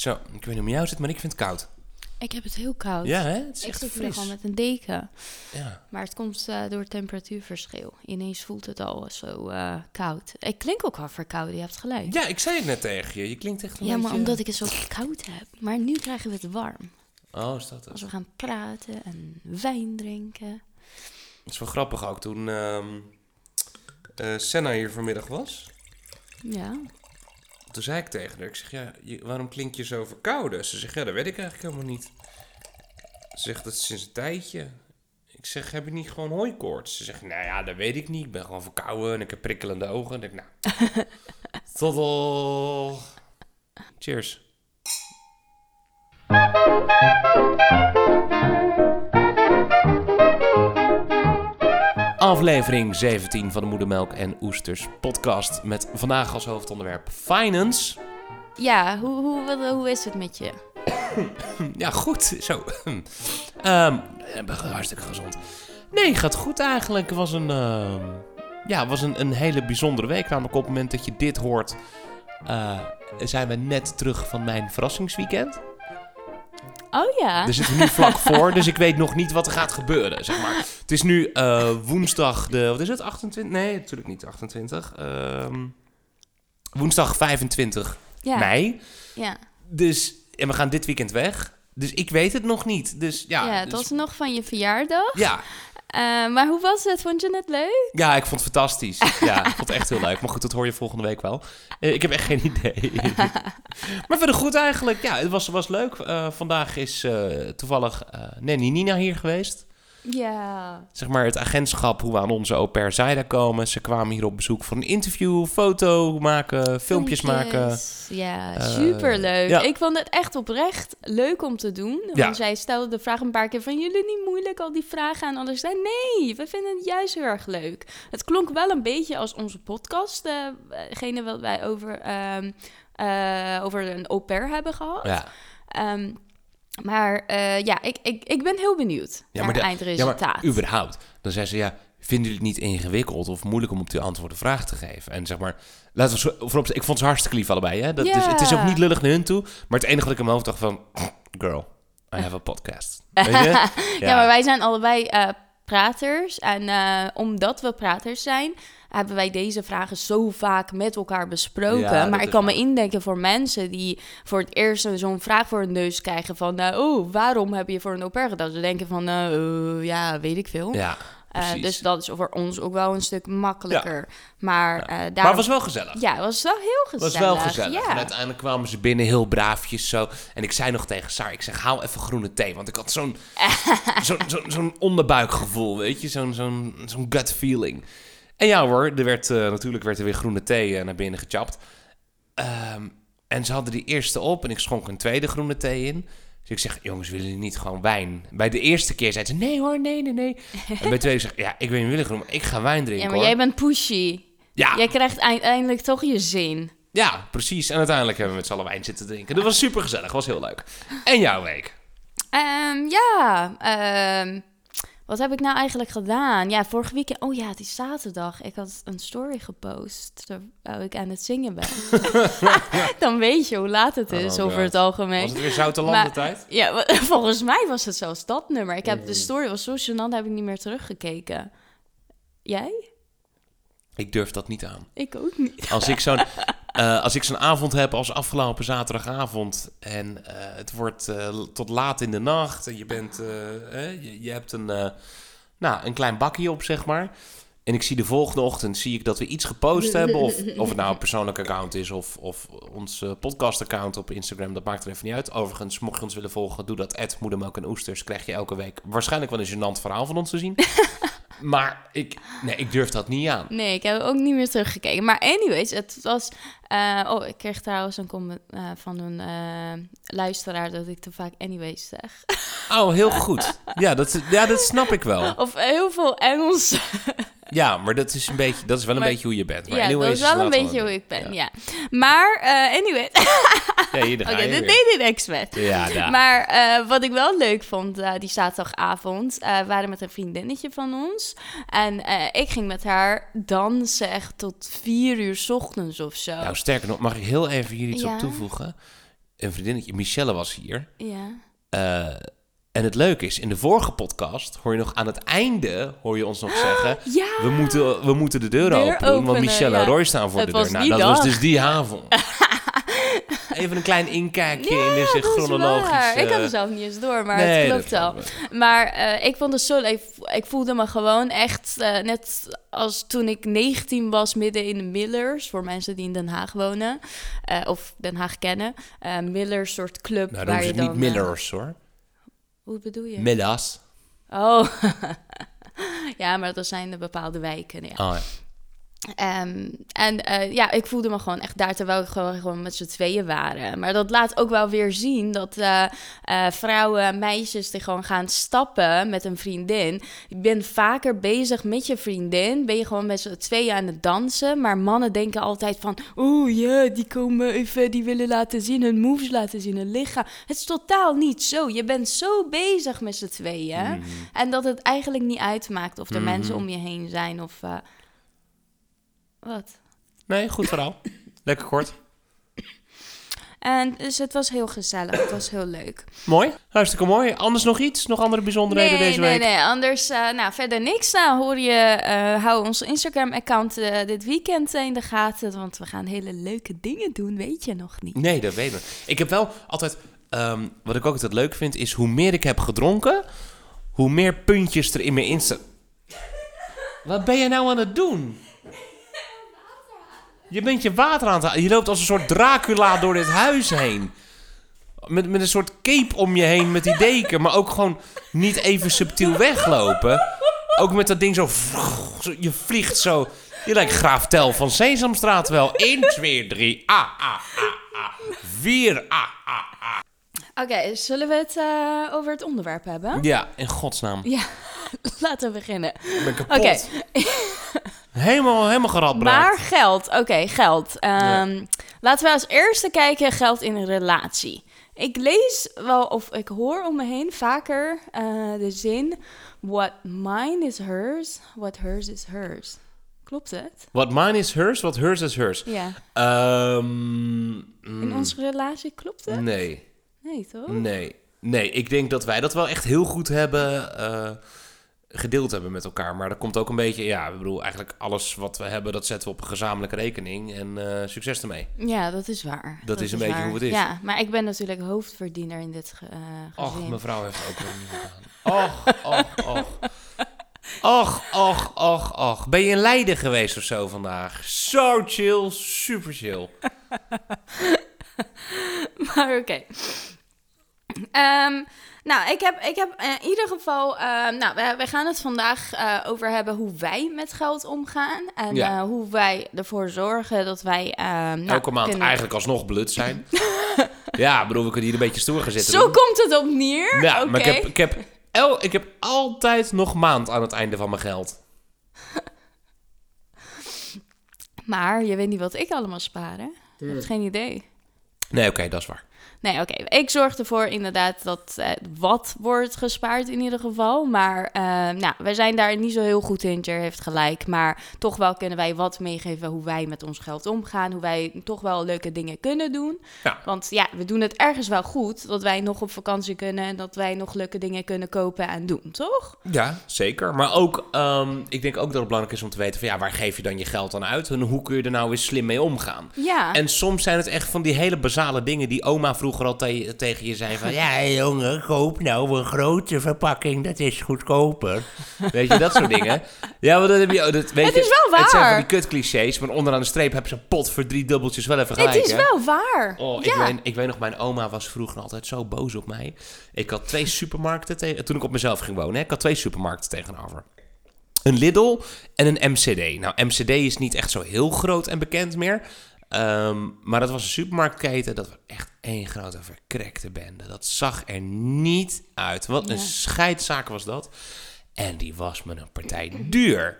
Zo, ik weet niet hoe jou zit, maar ik vind het koud. Ik heb het heel koud. Ja, hè? Het is ik echt zit hier fris. gewoon met een deken. Ja. Maar het komt eh, door het temperatuurverschil. Ineens voelt het al zo eh, koud. Ik klink ook wel verkouden, je hebt gelijk. ja, ik zei het net tegen je. Je klinkt echt een Ja, maar omdat ik het zo koud heb. Maar nu krijgen we het warm. Oh, is dat het? Als we gaan praten en wijn drinken. Dat is wel grappig ook. Toen ehm eh, Senna hier vanmiddag was, Ja. Toen zei ik tegen haar, ik zeg, ja, je- waarom klink je zo verkouden? Ze zegt, ja, dat weet ik eigenlijk helemaal niet. Ze zegt, dat is sinds een tijdje. Ik zeg, heb je niet gewoon hooikoorts? Ze zegt, nou ja, dat weet ik niet. Ik ben gewoon verkouden en ik heb prikkelende ogen. En ik, nou, tot al. Cheers. Aflevering 17 van de Moedermelk en Oesters podcast. Met vandaag als hoofdonderwerp finance. Ja, hoe, hoe, hoe is het met je? Ja, goed. Zo. Ben hartstikke gezond. Nee, gaat goed eigenlijk. Het was een, ehm, ja, was een, een hele bijzondere week. Namelijk op het moment dat je dit hoort, eh, zijn we net terug van mijn verrassingsweekend. Oh ja. Daar zitten we nu vlak voor, dus ik weet nog niet wat er gaat gebeuren, zeg maar. Het is nu eh, woensdag de, wat is het, 28? Nee, natuurlijk niet 28. Ehm, woensdag 25 ja. mei. Ja. Dus, en we gaan dit weekend weg. Dus ik weet het nog niet. Dus ja, Ja, het dus- was nog van je verjaardag. ja, Eh, maar hoe was het? Vond je het leuk? ja, ik vond het fantastisch. Ja, ik vond het echt heel leuk. Maar goed, dat hoor je volgende week wel. Eh, ik heb echt geen idee. maar verder goed eigenlijk. Ja, het was, was leuk. Eh, vandaag is toevallig Nanny Nina hier geweest. Ja. Zeg maar het agentschap hoe we aan onze au pair Zaida komen. Ze kwamen hier op bezoek voor een interview, foto maken, filmpjes maken. Ja, Eh, superleuk. ja. Ik vond het echt oprecht leuk om te doen. Want Ja. zij stelde de vraag een paar keer van... jullie niet moeilijk, al die vragen aan alles. Nee, nee, we vinden het juist heel erg leuk. Het klonk wel een beetje als onze podcast. eh, Degene wat wij over, ehm, eh, over een au pair hebben gehad. Ja, Ehm, maar eh, ja, ik, ik, ik ben heel benieuwd Ja, naar het eindresultaat. ja, maar überhaupt. Dan zei ze, ja, vinden jullie het niet ingewikkeld of moeilijk om op die antwoorden vraag te geven? En zeg maar, laten we voorop, ik vond ze hartstikke lief allebei. Hè? Dat, dus, het is ook niet lullig naar hun toe. Maar het enige wat ik in mijn hoofd dacht van, girl, I have a podcast. Weet je? Ja. maar wij zijn allebei eh, praters. En eh, omdat we praters zijn, hebben wij deze vragen zo vaak met elkaar besproken. Ja, maar ik kan me indenken voor mensen die voor het eerst zo'n vraag voor hun neus krijgen van... eh, oh, waarom heb je voor een au pair gedaan? Ze denken van, eh, eh, ja, weet ik veel. Ja, Eh, dus dat is voor ons ook wel een stuk makkelijker. Maar, daarom... het was wel gezellig. Ja, het was wel heel Het gezellig. was wel gezellig. Ja. En uiteindelijk kwamen ze binnen heel braafjes zo. En ik zei nog tegen Sar, ik zeg, haal even groene thee. Want ik had zo'n zo'n onderbuikgevoel, weet je. Zo'n zo'n zo'n gut feeling. En ja hoor, er werd, eh, natuurlijk werd er weer groene thee eh, naar binnen gechapt. Ehm, en ze hadden die eerste op en ik schonk een tweede groene thee in. Dus ik zeg, jongens, willen jullie niet gewoon wijn? Bij de eerste keer zei ze, nee hoor, nee, nee, nee. en bij de tweede zeg ja, ik niet willen groen, maar ik ga wijn drinken Ja, maar hoor. jij bent pushy. Ja, Jij krijgt uiteindelijk toch je zin. ja, precies. En uiteindelijk hebben we met z'n allen wijn zitten drinken. Dat was super gezellig, was heel leuk. En jouw week? Ehm, ja, ehm, wat heb ik nou eigenlijk gedaan? Ja, vorige weekend... Oh ja, het is zaterdag. Ik had een story gepost terwijl ik aan het zingen ben. Dan weet je hoe laat het is Oh over het algemeen. Was het weer Zoute Maar- Landentijd? Ja, volgens mij was het zelfs dat nummer. Ik heb Mm. de story, was zo gênant, heb ik niet meer teruggekeken. Jij? Ik durf dat niet aan. Ik ook niet. Als ik zo'n eh, als ik zo'n avond heb als afgelopen zaterdagavond... en eh, het wordt eh, tot laat in de nacht... en je, bent, eh, je, je hebt een, nou, een klein bakje op, zeg maar... En ik zie de volgende ochtend zie ik dat we iets gepost hebben. Of, of het nou een persoonlijk account is of, of ons podcast-account op Instagram. Dat maakt er even niet uit. Overigens, mocht je ons willen volgen, doe dat. At Moedermelk en Oesters. Krijg je elke week waarschijnlijk wel een gênant verhaal van ons te zien. maar ik, nee, ik durf dat niet aan. Nee, ik heb ook niet meer teruggekeken. Maar anyways, het was... eh, oh, ik kreeg trouwens een comment eh, van een eh, luisteraar dat ik te vaak anyways zeg. Oh, heel goed. Ja, dat, ja, dat snap ik wel. Of heel veel Engels. Ja, maar dat is, een beetje, dat is wel een Maar- beetje hoe je bent. Maar ja, dat is wel een beetje hoe ik ben, ja. Maar, eh anyway. Ja, hier, Oké, dit deed ik expert. Ja, daar. Maar eh, wat ik wel leuk vond eh, die zaterdagavond, we waren met een vriendinnetje van ons. En ik ging met haar dansen echt tot vier uur ochtends of zo. Nou, sterker nog, mag ik heel even hier iets Ja. op toevoegen? een vriendinnetje, Michelle was hier. Ja. Eh, en het leuke is, in de vorige podcast hoor je nog aan het einde, hoor je ons nog zeggen... Ja. We moeten, we moeten de deur, Deur open doen, want Michelle ja. en Roy staan voor Het de deur. Nou, dat was dus die avond. Even een klein inkijkje in deze chronologische... Ik had het zelf niet eens door, maar Nee, het klopt wel. Maar eh, ik vond het zo leuk. Ik voelde me gewoon echt eh, net als toen ik 19 was, midden in de Millers. Voor mensen die in Den Haag wonen eh, of Den Haag kennen. Eh Millers soort club Nou, dan waar is je het dan... niet eh, Millers, hoor. Hoe bedoel je? Millas. oh. ja, maar dat zijn de bepaalde wijken. Ja. Oh, ja. Ehm, en eh, ja, ik voelde me gewoon echt daar terwijl we gewoon, gewoon met z'n tweeën waren. Maar dat laat ook wel weer zien dat eh, eh, vrouwen en meisjes die gewoon gaan stappen met een vriendin. Je bent vaker bezig met je vriendin. Ben je gewoon met z'n tweeën aan het dansen. Maar mannen denken altijd van, oeh ja, die komen even, die willen laten zien, hun moves laten zien, hun lichaam. Het is totaal niet zo. Je bent zo bezig met z'n tweeën. Mhm. En dat het eigenlijk niet uitmaakt of er mensen om je heen zijn of... wat? Nee, goed verhaal. Lekker kort. En dus het was heel gezellig. Het was heel leuk. Mooi. Hartstikke mooi. Anders nog iets? Nog andere bijzonderheden nee, deze nee, week? nee. Anders, eh, nou, verder niks. Nou, hoor je, eh, hou ons Instagram-account eh, dit weekend in de gaten. Want we gaan hele leuke dingen doen, weet je nog niet. Nee, dat weet ik. Ik heb wel altijd... ehm, wat ik ook altijd leuk vind, is hoe meer ik heb gedronken... hoe meer puntjes er in mijn Insta... Wat ben je nou aan het doen? Je bent je water aan het halen. Je loopt als een soort Dracula door dit huis heen. Met, met een soort cape om je heen met die deken. Maar ook gewoon niet even subtiel weglopen. Ook met dat ding zo... zo- Je vliegt zo... Je lijkt Graaf Tel van Sesamstraat wel. 1, 2, 3. Ah, ah, ah, ah. 4, ah, ah, ah. Oké, zullen we het eh, over het onderwerp hebben? Ja, in godsnaam. Ja, laten we beginnen. Ik ben kapot. Oké, Helemaal, helemaal geradbraakt. maar geld. Oké, geld. Ehm, Laten we als eerste kijken geld in een relatie. Ik lees wel of ik hoor om me heen vaker eh, de zin... What mine is hers, what hers is hers. Klopt het? What mine is hers, what hers is hers. Ja. Ehm, In mm, onze relatie klopt het? Nee, Nee, toch? nee. Nee, ik denk dat wij dat wel echt heel goed hebben eh, gedeeld hebben met elkaar. Maar dat komt ook een beetje, ja, ik bedoel, eigenlijk alles wat we hebben, dat zetten we op een gezamenlijke rekening. En eh, succes ermee. Ja, dat is waar. Dat is een beetje waar. hoe het is. Ja, maar ik ben natuurlijk hoofdverdiener in dit ge- eh, gezin. Och, mevrouw heeft ook wel niet gedaan. Och, och, och. Och, och, och, och. Ben je in Leiden geweest of zo vandaag? Zo chill, super chill. Maar oké. Ehm, nou, ik heb, ik heb in ieder geval... ehm, nou, we, we gaan het vandaag eh, over hebben hoe wij met geld omgaan. En Ja. eh, hoe wij ervoor zorgen dat wij... ehm, nou, Elke maand kunnen- eigenlijk alsnog blut zijn. ja, ik bedoel, we kunnen hier een beetje stoer gaan zitten. Zo doen. komt het op neer. Ja, maar ik heb, ik, heb el, ik heb altijd nog maand aan het einde van mijn geld. Maar je weet niet wat ik allemaal spaar, hè? Je hebt geen idee. Nee, oké, dat is waar. Nee, oké. Ik zorg ervoor inderdaad dat eh, wat wordt gespaard in ieder geval. Maar eh, nou, wij zijn daar niet zo heel goed in. Jer heeft gelijk. Maar toch wel kunnen wij wat meegeven hoe wij met ons geld omgaan. Hoe wij toch wel leuke dingen kunnen doen. Ja. Want ja, we doen het ergens wel goed. Dat wij nog op vakantie kunnen. En dat wij nog leuke dingen kunnen kopen en doen, toch? Ja, zeker. Maar ook, ehm, ik denk ook dat het belangrijk is om te weten van ja, waar geef je dan je geld aan uit? En hoe kun je er nou weer slim mee omgaan? Ja. En soms zijn het echt van die hele basale dingen die oma vroeger al te- tegen je zei van... Ja, jongen, koop nou een grote verpakking, dat is goedkoper. Weet je, dat soort dingen. Ja, maar dat heb je... Dat, weet Het je, is wel Het zijn van waar. die kutclichés, maar onderaan de streep hebben ze een pot voor drie dubbeltjes wel even het gelijk, is hè? wel waar. Oh, ik, ja. weet, ik weet nog, mijn oma was vroeger altijd zo boos op mij. Ik had twee supermarkten tegen... Toen ik op mezelf ging wonen, hè, ik had twee supermarkten tegenover. Een Lidl en een MCD. Nou, MCD is niet echt zo heel groot en bekend meer. Ehm, maar dat was een supermarktketen. Dat was echt één grote verkrekte bende. Dat zag er niet uit. Wat een Ja. scheidzaak was dat. En die was me een partij duur.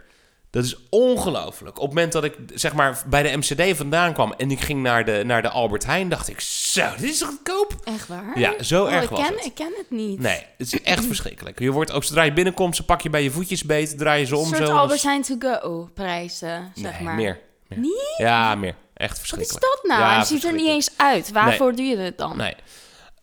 Dat is ongelooflijk. Op het moment dat ik zeg maar bij de MCD vandaan kwam en ik ging naar de, naar de Albert Heijn, dacht ik, zo, dit is goedkoop. Echt waar? Ja, zo Oh, erg ik was ken, het. Ik ken het niet. Nee, het is echt verschrikkelijk. Je wordt ook zodra je binnenkomt, ze pak je bij je voetjes beet, draai je ze om Een soort zo. Albert Heijn to go prijzen, zeg nee, maar. meer. meer. Niet? Ja, meer. Echt Wat is verschrikkelijk. dat nou? Ja, het ziet er niet eens uit. Waarvoor doe je het dan? Nee.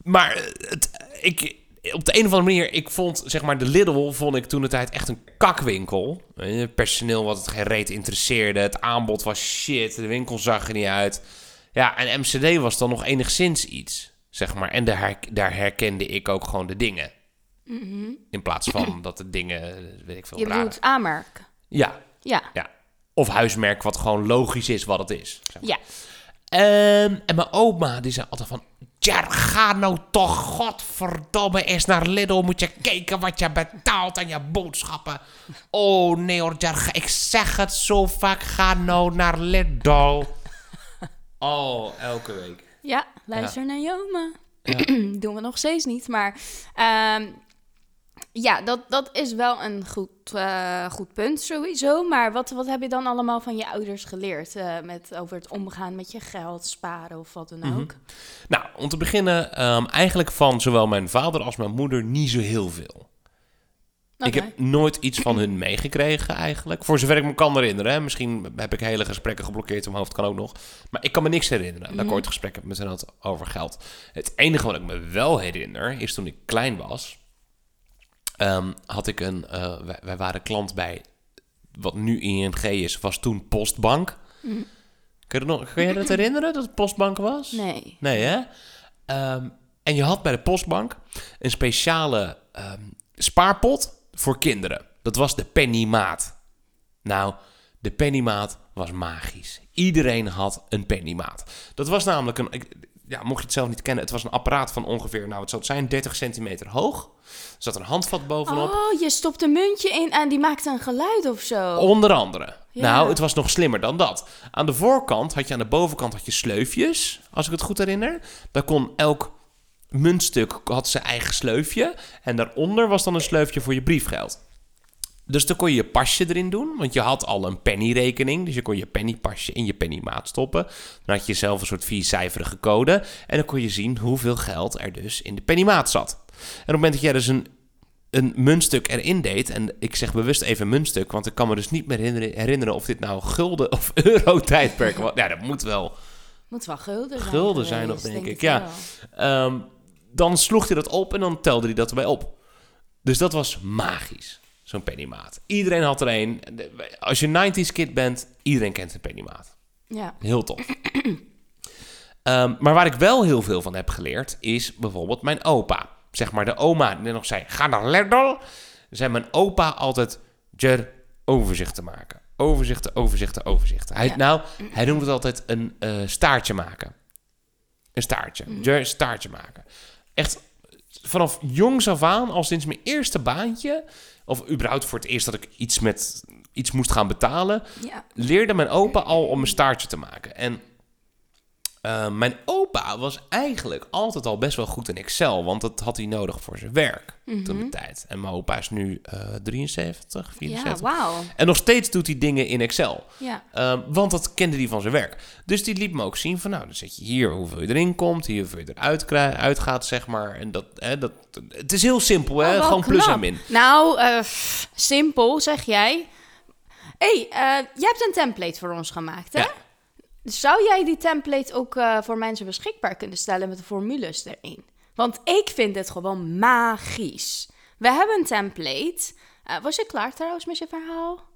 Maar eh, het, ik, op de een of andere manier, ik vond, zeg maar, de Lidl vond ik toen de tijd echt een kakwinkel. Eh, Personeel wat het geen reet interesseerde. Het aanbod was shit. De winkel zag er niet uit. Ja, en MCD was dan nog enigszins iets, zeg maar. En daar, daar herkende ik ook gewoon de dingen. In plaats van dat de dingen, weet ik veel, Mhm. Je bedoelt aanmerk. Ja, Ja. ja. Of huismerk wat gewoon logisch is wat het is. zeg maar. Ja. Ehm, en mijn oma die zei altijd van... Jer, ga nou toch godverdomme eens naar Lidl. Moet je kijken wat je betaalt aan je boodschappen. Oh nee hoor, ga- ik zeg het zo vaak. Ga nou naar Lidl. Oh, elke week. Ja, luister naar Joma. Ja. Doen we nog steeds niet, maar... ehm, ja, dat, dat is wel een goed, eh, goed punt sowieso. Maar wat, wat heb je dan allemaal van je ouders geleerd? eh, met, over het omgaan met je geld, sparen of wat dan Mhm. ook? Nou, om te beginnen, ehm, eigenlijk van zowel mijn vader als mijn moeder niet zo heel veel. Ik heb nooit iets van hun meegekregen eigenlijk. Voor zover ik me kan herinneren. Hè. Misschien heb ik hele gesprekken geblokkeerd in mijn hoofd, kan ook nog. Maar ik kan me niks herinneren dat ik Mhm. ooit gesprekken met hen had over geld. Het enige wat ik me wel herinner, is toen ik klein was... ehm, had ik een... eh, wij, wij waren klant bij wat nu ING is, was toen Postbank. Mhm. Kun je, dat nog, kun je dat herinneren, dat het Postbank was? Nee. Nee, hè? Ehm, en je had bij de postbank een speciale ehm, spaarpot voor kinderen. Dat was de pennymaat. Nou, de pennymaat was magisch. Iedereen had een pennymaat. Dat was namelijk een... ik- Ja, mocht je het zelf niet kennen, het was een apparaat van ongeveer, nou, het zou het zijn, 30 centimeter hoog. Er zat een handvat bovenop. Oh, je stopt een muntje in en die maakt een geluid of zo. Onder andere. Ja. Nou, het was nog slimmer dan dat. Aan de voorkant had je aan de bovenkant had je sleufjes, als ik het goed herinner. Daar kon elk muntstuk had zijn eigen sleufje. En daaronder was dan een sleufje voor je briefgeld. Dus dan kon je je pasje erin doen, want je had al een pennyrekening. Dus je kon je pennypasje in je pennymaat stoppen. Dan had je zelf een soort viercijferige code. En dan kon je zien hoeveel geld er dus in de pennymaat zat. En op het moment dat jij dus een een muntstuk erin deed. En ik zeg bewust even muntstuk, want ik kan me dus niet meer herinneren, of dit nou gulden of euro-tijdperk was. Ja, dat moet wel. Moet wel gulden zijn. Gulden zijn nog, denk ik, ja. Ehm, dan sloeg hij dat op en dan telde hij dat erbij op. Dus dat was magisch, zo'n pennymaat. Iedereen had er een. Als je 90s kid bent, iedereen kent een pennymaat. Ja. Heel tof. Ehm, maar waar ik wel heel veel van heb geleerd, is bijvoorbeeld mijn opa. Zeg maar de oma die nog zei, ga naar Lidl. Zei mijn opa altijd, Jer, overzichten maken. Overzichten, overzichten, overzichten. Hij, Ja. Nou, hij noemde het altijd een eh, staartje maken. Een staartje. Jer, staartje maken. Echt vanaf jongs af aan, al sinds mijn eerste baantje... of überhaupt voor het eerst dat ik iets, met, iets moest gaan betalen ja. leerde mijn opa al om een staartje te maken. En eh, mijn opa was eigenlijk altijd al best wel goed in Excel, want dat had hij nodig voor zijn werk toen de tijd. En mijn opa is nu eh 73, Ja, 74. wauw. En nog steeds doet hij dingen in Excel. Ja. Ehm, want dat kende hij van zijn werk. Dus die liet me ook zien van, nou, dan zet je hier hoeveel je erin komt, hier hoeveel je eruit uitgaat, zeg maar. En dat, hè, dat, het is heel simpel, hè? Oh, gewoon plus knap. en min. Nou, eh, pff, simpel, zeg jij. hey, eh, jij hebt een template voor ons gemaakt, hè? Ja. Zou jij die template ook eh, voor mensen beschikbaar kunnen stellen met de formules erin? Want ik vind het gewoon magisch. We hebben een template. Eh, was je klaar trouwens met je verhaal?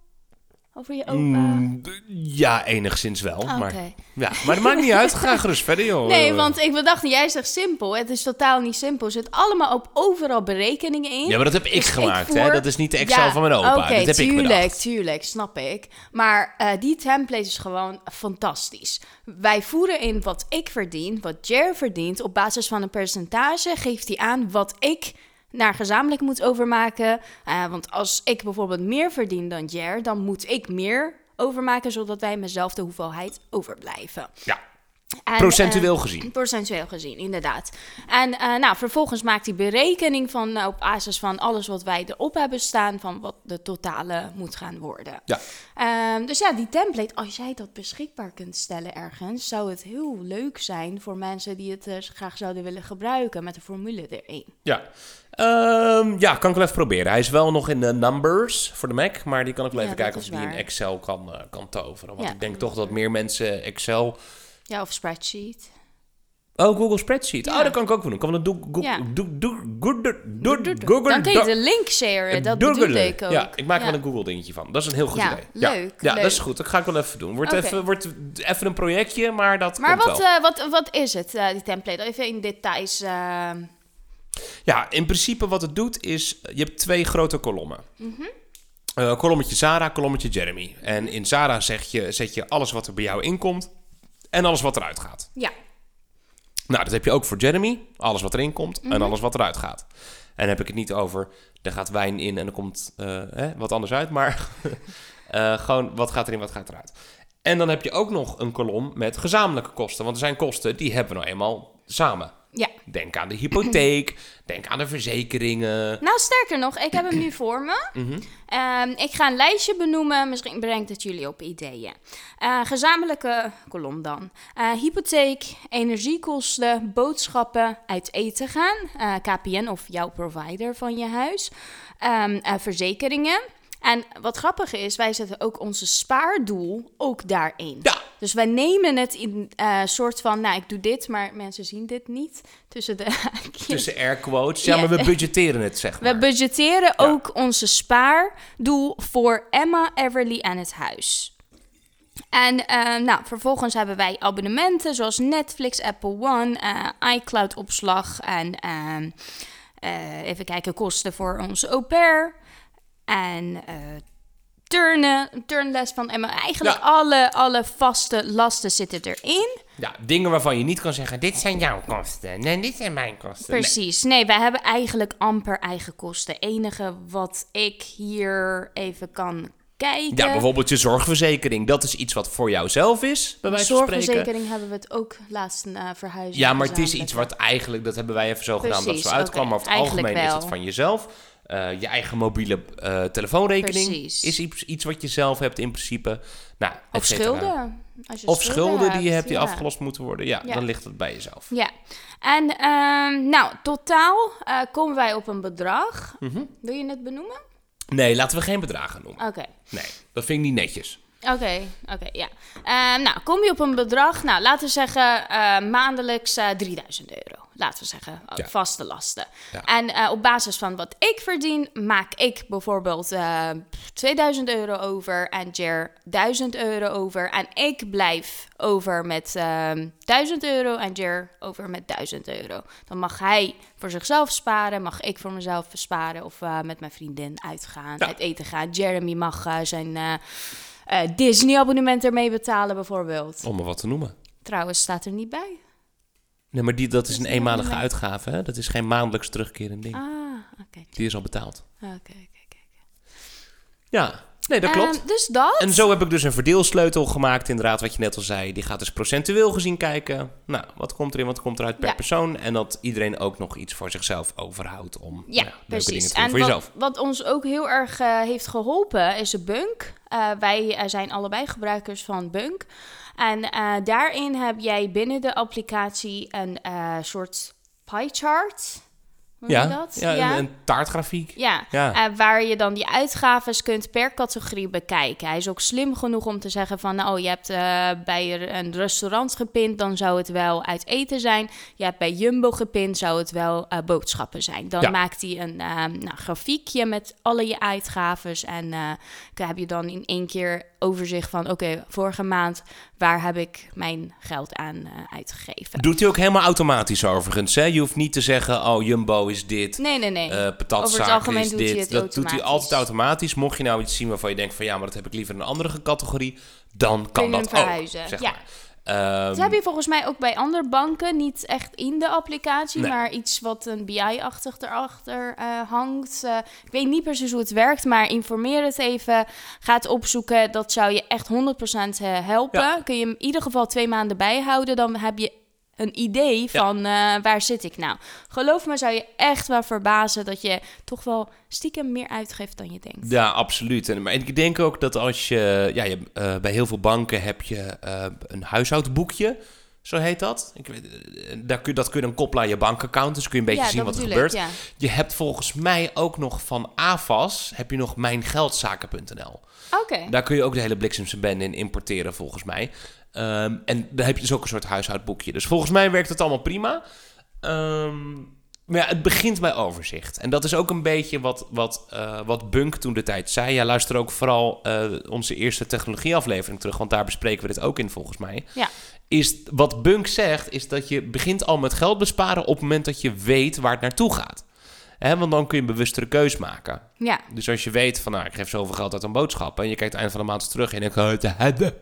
Over je opa? Mm, ja, enigszins wel. Oké. Maar, ja, maar dat maakt niet uit. Ga gerust verder, joh. Nee, want ik bedacht, jij zegt simpel. Het is totaal niet simpel. Er zit allemaal op overal berekeningen in. Ja, maar dat heb ik Dus gemaakt, hè? Dat is niet de Excel Ja, van mijn opa. Dat heb ik tuurlijk, bedacht. tuurlijk, snap ik. Maar eh, die template is gewoon fantastisch. Wij voeren in wat ik verdien, wat Jer verdient. Op basis van een percentage geeft hij aan wat ik naar gezamenlijk moet overmaken. Eh, want als ik bijvoorbeeld meer verdien dan Jer, dan moet ik meer overmaken, zodat wij met dezelfde hoeveelheid overblijven. Ja. En, Procentueel eh, gezien. Procentueel gezien, inderdaad. En eh, nou, vervolgens maakt hij berekening van, op basis van alles wat wij erop hebben staan, van wat de totale moet gaan worden. Ja. Ehm, dus ja, die template, als jij dat beschikbaar kunt stellen ergens, zou het heel leuk zijn voor mensen die het graag zouden willen gebruiken met de formule erin. Ja. Ehm, ja, kan ik wel even proberen. Hij is wel nog in de numbers voor de Mac, maar die kan ik wel Ja, even kijken of die in. Excel kan, eh, kan toveren. Want Ja, ik denk toch dat meer mensen Excel... Ja, of spreadsheet. Oh, Google Spreadsheet. Ja. Oh, dat kan ik ook doen. Kan we dat Google Dan kun je de link sharen, dat bedoel ik ook. Ja, ik maak er wel een Google dingetje van. Dat is een heel goed Ja, idee. leuk, Ja, dat is goed. Dat ga ik wel even doen. Wordt, even, wordt even een projectje, maar dat Maar komt wat, wel. eh, wat, wat is het, eh, die template? Even in details. Eh, Ja, in principe wat het doet is... Je hebt twee grote kolommen. Mhm. Eh, kolommetje Sarah, kolommetje Jeremy. En in Sarah zeg je, zet je alles wat er bij jou inkomt... en alles wat eruit gaat. ja, Nou, dat heb je ook voor Jeremy. Alles wat erin komt Mhm. en alles wat eruit gaat. En dan heb ik het niet over... er gaat wijn in en er komt eh, hè, wat anders uit. Maar eh, gewoon wat gaat erin, wat gaat eruit. En dan heb je ook nog een kolom met gezamenlijke kosten. Want er zijn kosten, die hebben we nou eenmaal samen. Ja. Denk aan de hypotheek, denk aan de verzekeringen. Nou, sterker nog, ik heb hem nu voor me. Mhm. Ehm, ik ga een lijstje benoemen. Misschien brengt het jullie op ideeën. Eh, gezamenlijke kolom dan. Eh, hypotheek, energiekosten, boodschappen, uit eten gaan. eh, KPN of jouw provider van je huis. Ehm, eh, verzekeringen. En wat grappig is, wij zetten ook onze spaardoel ook daarin. Ja, Dus wij nemen het in een soort van, nou ik doe dit, maar mensen zien dit niet. Tussen de tussen air quotes. Ja, Ja. maar we budgetteren het, zeg maar. We budgetteren ook onze spaardoel voor Emma, Everly en het huis. En eh, nou, vervolgens hebben wij abonnementen zoals Netflix, Apple One, eh, iCloud-opslag en ehm, eh, even kijken, kosten voor onze au pair. En eh turnen, turnles van Emma. Eigenlijk Ja. alle, alle vaste lasten zitten erin. Ja, dingen waarvan je niet kan zeggen, dit zijn jouw kosten. Nee, dit zijn mijn kosten. Precies. Nee, wij hebben eigenlijk amper eigen kosten. enige wat ik hier even kan kijken. Ja, bijvoorbeeld je zorgverzekering. Dat is iets wat voor jouzelf is, bij wijze van spreken. Zorgverzekering hebben we het ook laatst uh, verhuizen. Ja, maar het is iets wat eigenlijk, dat hebben wij even zo gedaan dat zo uitkwam. oké. Maar over het algemeen is wel. het van jezelf. Eh, je eigen mobiele eh, telefoonrekening Precies. is iets, iets wat je zelf hebt in principe. Nou, Of schulden. Als je Of schulden die je hebt die ja. afgelost moeten worden. Ja, Ja. dan ligt het bij jezelf. Ja. En ehm, nou, totaal eh, komen wij op een bedrag. Mhm. Wil je het benoemen? Nee, laten we geen bedragen noemen. Oké. Nee, dat vind ik niet netjes. Oké, oké, ja. Ehm, nou, kom je op een bedrag, nou, laten we zeggen eh, maandelijks eh 3000 euro. Laten we zeggen, eh, Ja. vaste lasten. Ja. En op basis van wat ik verdien, maak ik bijvoorbeeld eh 2000 euro over en Jer 1000 euro over. En ik blijf over met ehm 1000 euro en Jer over met 1000 euro. Dan mag hij voor zichzelf sparen, mag ik voor mezelf sparen of met mijn vriendin uitgaan, Ja. uit eten gaan. Jeremy mag zijn... eh, eh, Disney-abonnement ermee betalen, bijvoorbeeld. Om maar wat te noemen. Trouwens, staat er niet bij. Nee, maar die, dat is een eenmalige uitgave. Hè? Dat is geen maandelijks terugkerend ding. Ah, oké. Die is al betaald. Oké, oké, oké. Ja, nee, dat klopt. Ehm, dus dat. En zo heb ik dus een verdeelsleutel gemaakt, inderdaad, wat je net al zei. Die gaat dus procentueel gezien kijken. Nou, wat komt erin, wat komt eruit per Ja. persoon. En dat iedereen ook nog iets voor zichzelf overhoudt om Ja, nou, precies. te doen En voor wat, jezelf. wat ons ook heel erg eh, heeft geholpen is een Bunk. Eh, wij eh, zijn allebei gebruikers van Bunk. En daarin heb jij binnen de applicatie een soort pie chart. Ja, dat? ja, Een, een taartgrafiek. Ja, Ja. eh, waar je dan die uitgaves kunt per categorie bekijken. Hij is ook slim genoeg om te zeggen van... nou, je hebt eh, bij een restaurant gepind, dan zou het wel uit eten zijn. Je hebt bij Jumbo gepind, zou het wel eh, boodschappen zijn. Dan Ja. maakt hij een eh, nou, grafiekje met alle je uitgaves. En dan heb je dan in één keer overzicht van... oké, vorige maand, waar heb ik mijn geld aan eh, uitgegeven? Doet hij ook helemaal automatisch overigens. Hè? Je hoeft niet te zeggen, oh, Jumbo is dit. Nee, nee, nee. het patatzaak is dit. dat doet hij altijd automatisch. Mocht je nou iets zien waarvan je denkt van ja, maar dat heb ik liever in een andere categorie, dan kan dat ook. verhuizen, Zeg ja. maar. Dat heb je volgens mij ook bij andere banken. Niet echt in de applicatie, Nee. maar iets wat een BI-achtig erachter eh, hangt. Eh, ik weet niet precies hoe het werkt, maar informeer het even. Ga het opzoeken. Dat zou je echt 100% helpen. Ja. Kun je hem in ieder geval twee maanden bijhouden. Dan heb je een idee van eh, waar zit ik nou. Geloof me, zou je echt wel verbazen dat je toch wel stiekem meer uitgeeft dan je denkt. Ja, absoluut. En, maar ik denk ook dat als je... Ja, je, eh, bij heel veel banken heb je eh, een huishoudboekje. Zo heet dat. Ik weet, daar kun, dat kun je dan koppelen aan je bankaccount. Dus kun je een beetje ja, zien wat er ik, gebeurt. ja. Je hebt volgens mij ook nog van AFAS... heb je nog mijngeldzaken.nl. Oké. Daar kun je ook de hele bliksemse bende in importeren, volgens mij. Ehm, en daar heb je dus ook een soort huishoudboekje. Dus volgens mij werkt het allemaal prima. Ehm, maar ja, het begint bij overzicht. En dat is ook een beetje wat, wat, eh, wat Bunk toen de tijd zei. Ja, luister ook vooral eh, onze eerste technologieaflevering terug, want daar bespreken we dit ook in, volgens mij. Ja. Is wat Bunk zegt, is dat je begint al met geld besparen op het moment dat je weet waar het naartoe gaat. Hè, want dan kun je een bewustere keus maken. Ja, Dus als je weet van, nou, ik geef zoveel geld uit aan boodschappen... en je kijkt het eind van de maand terug en je denkt...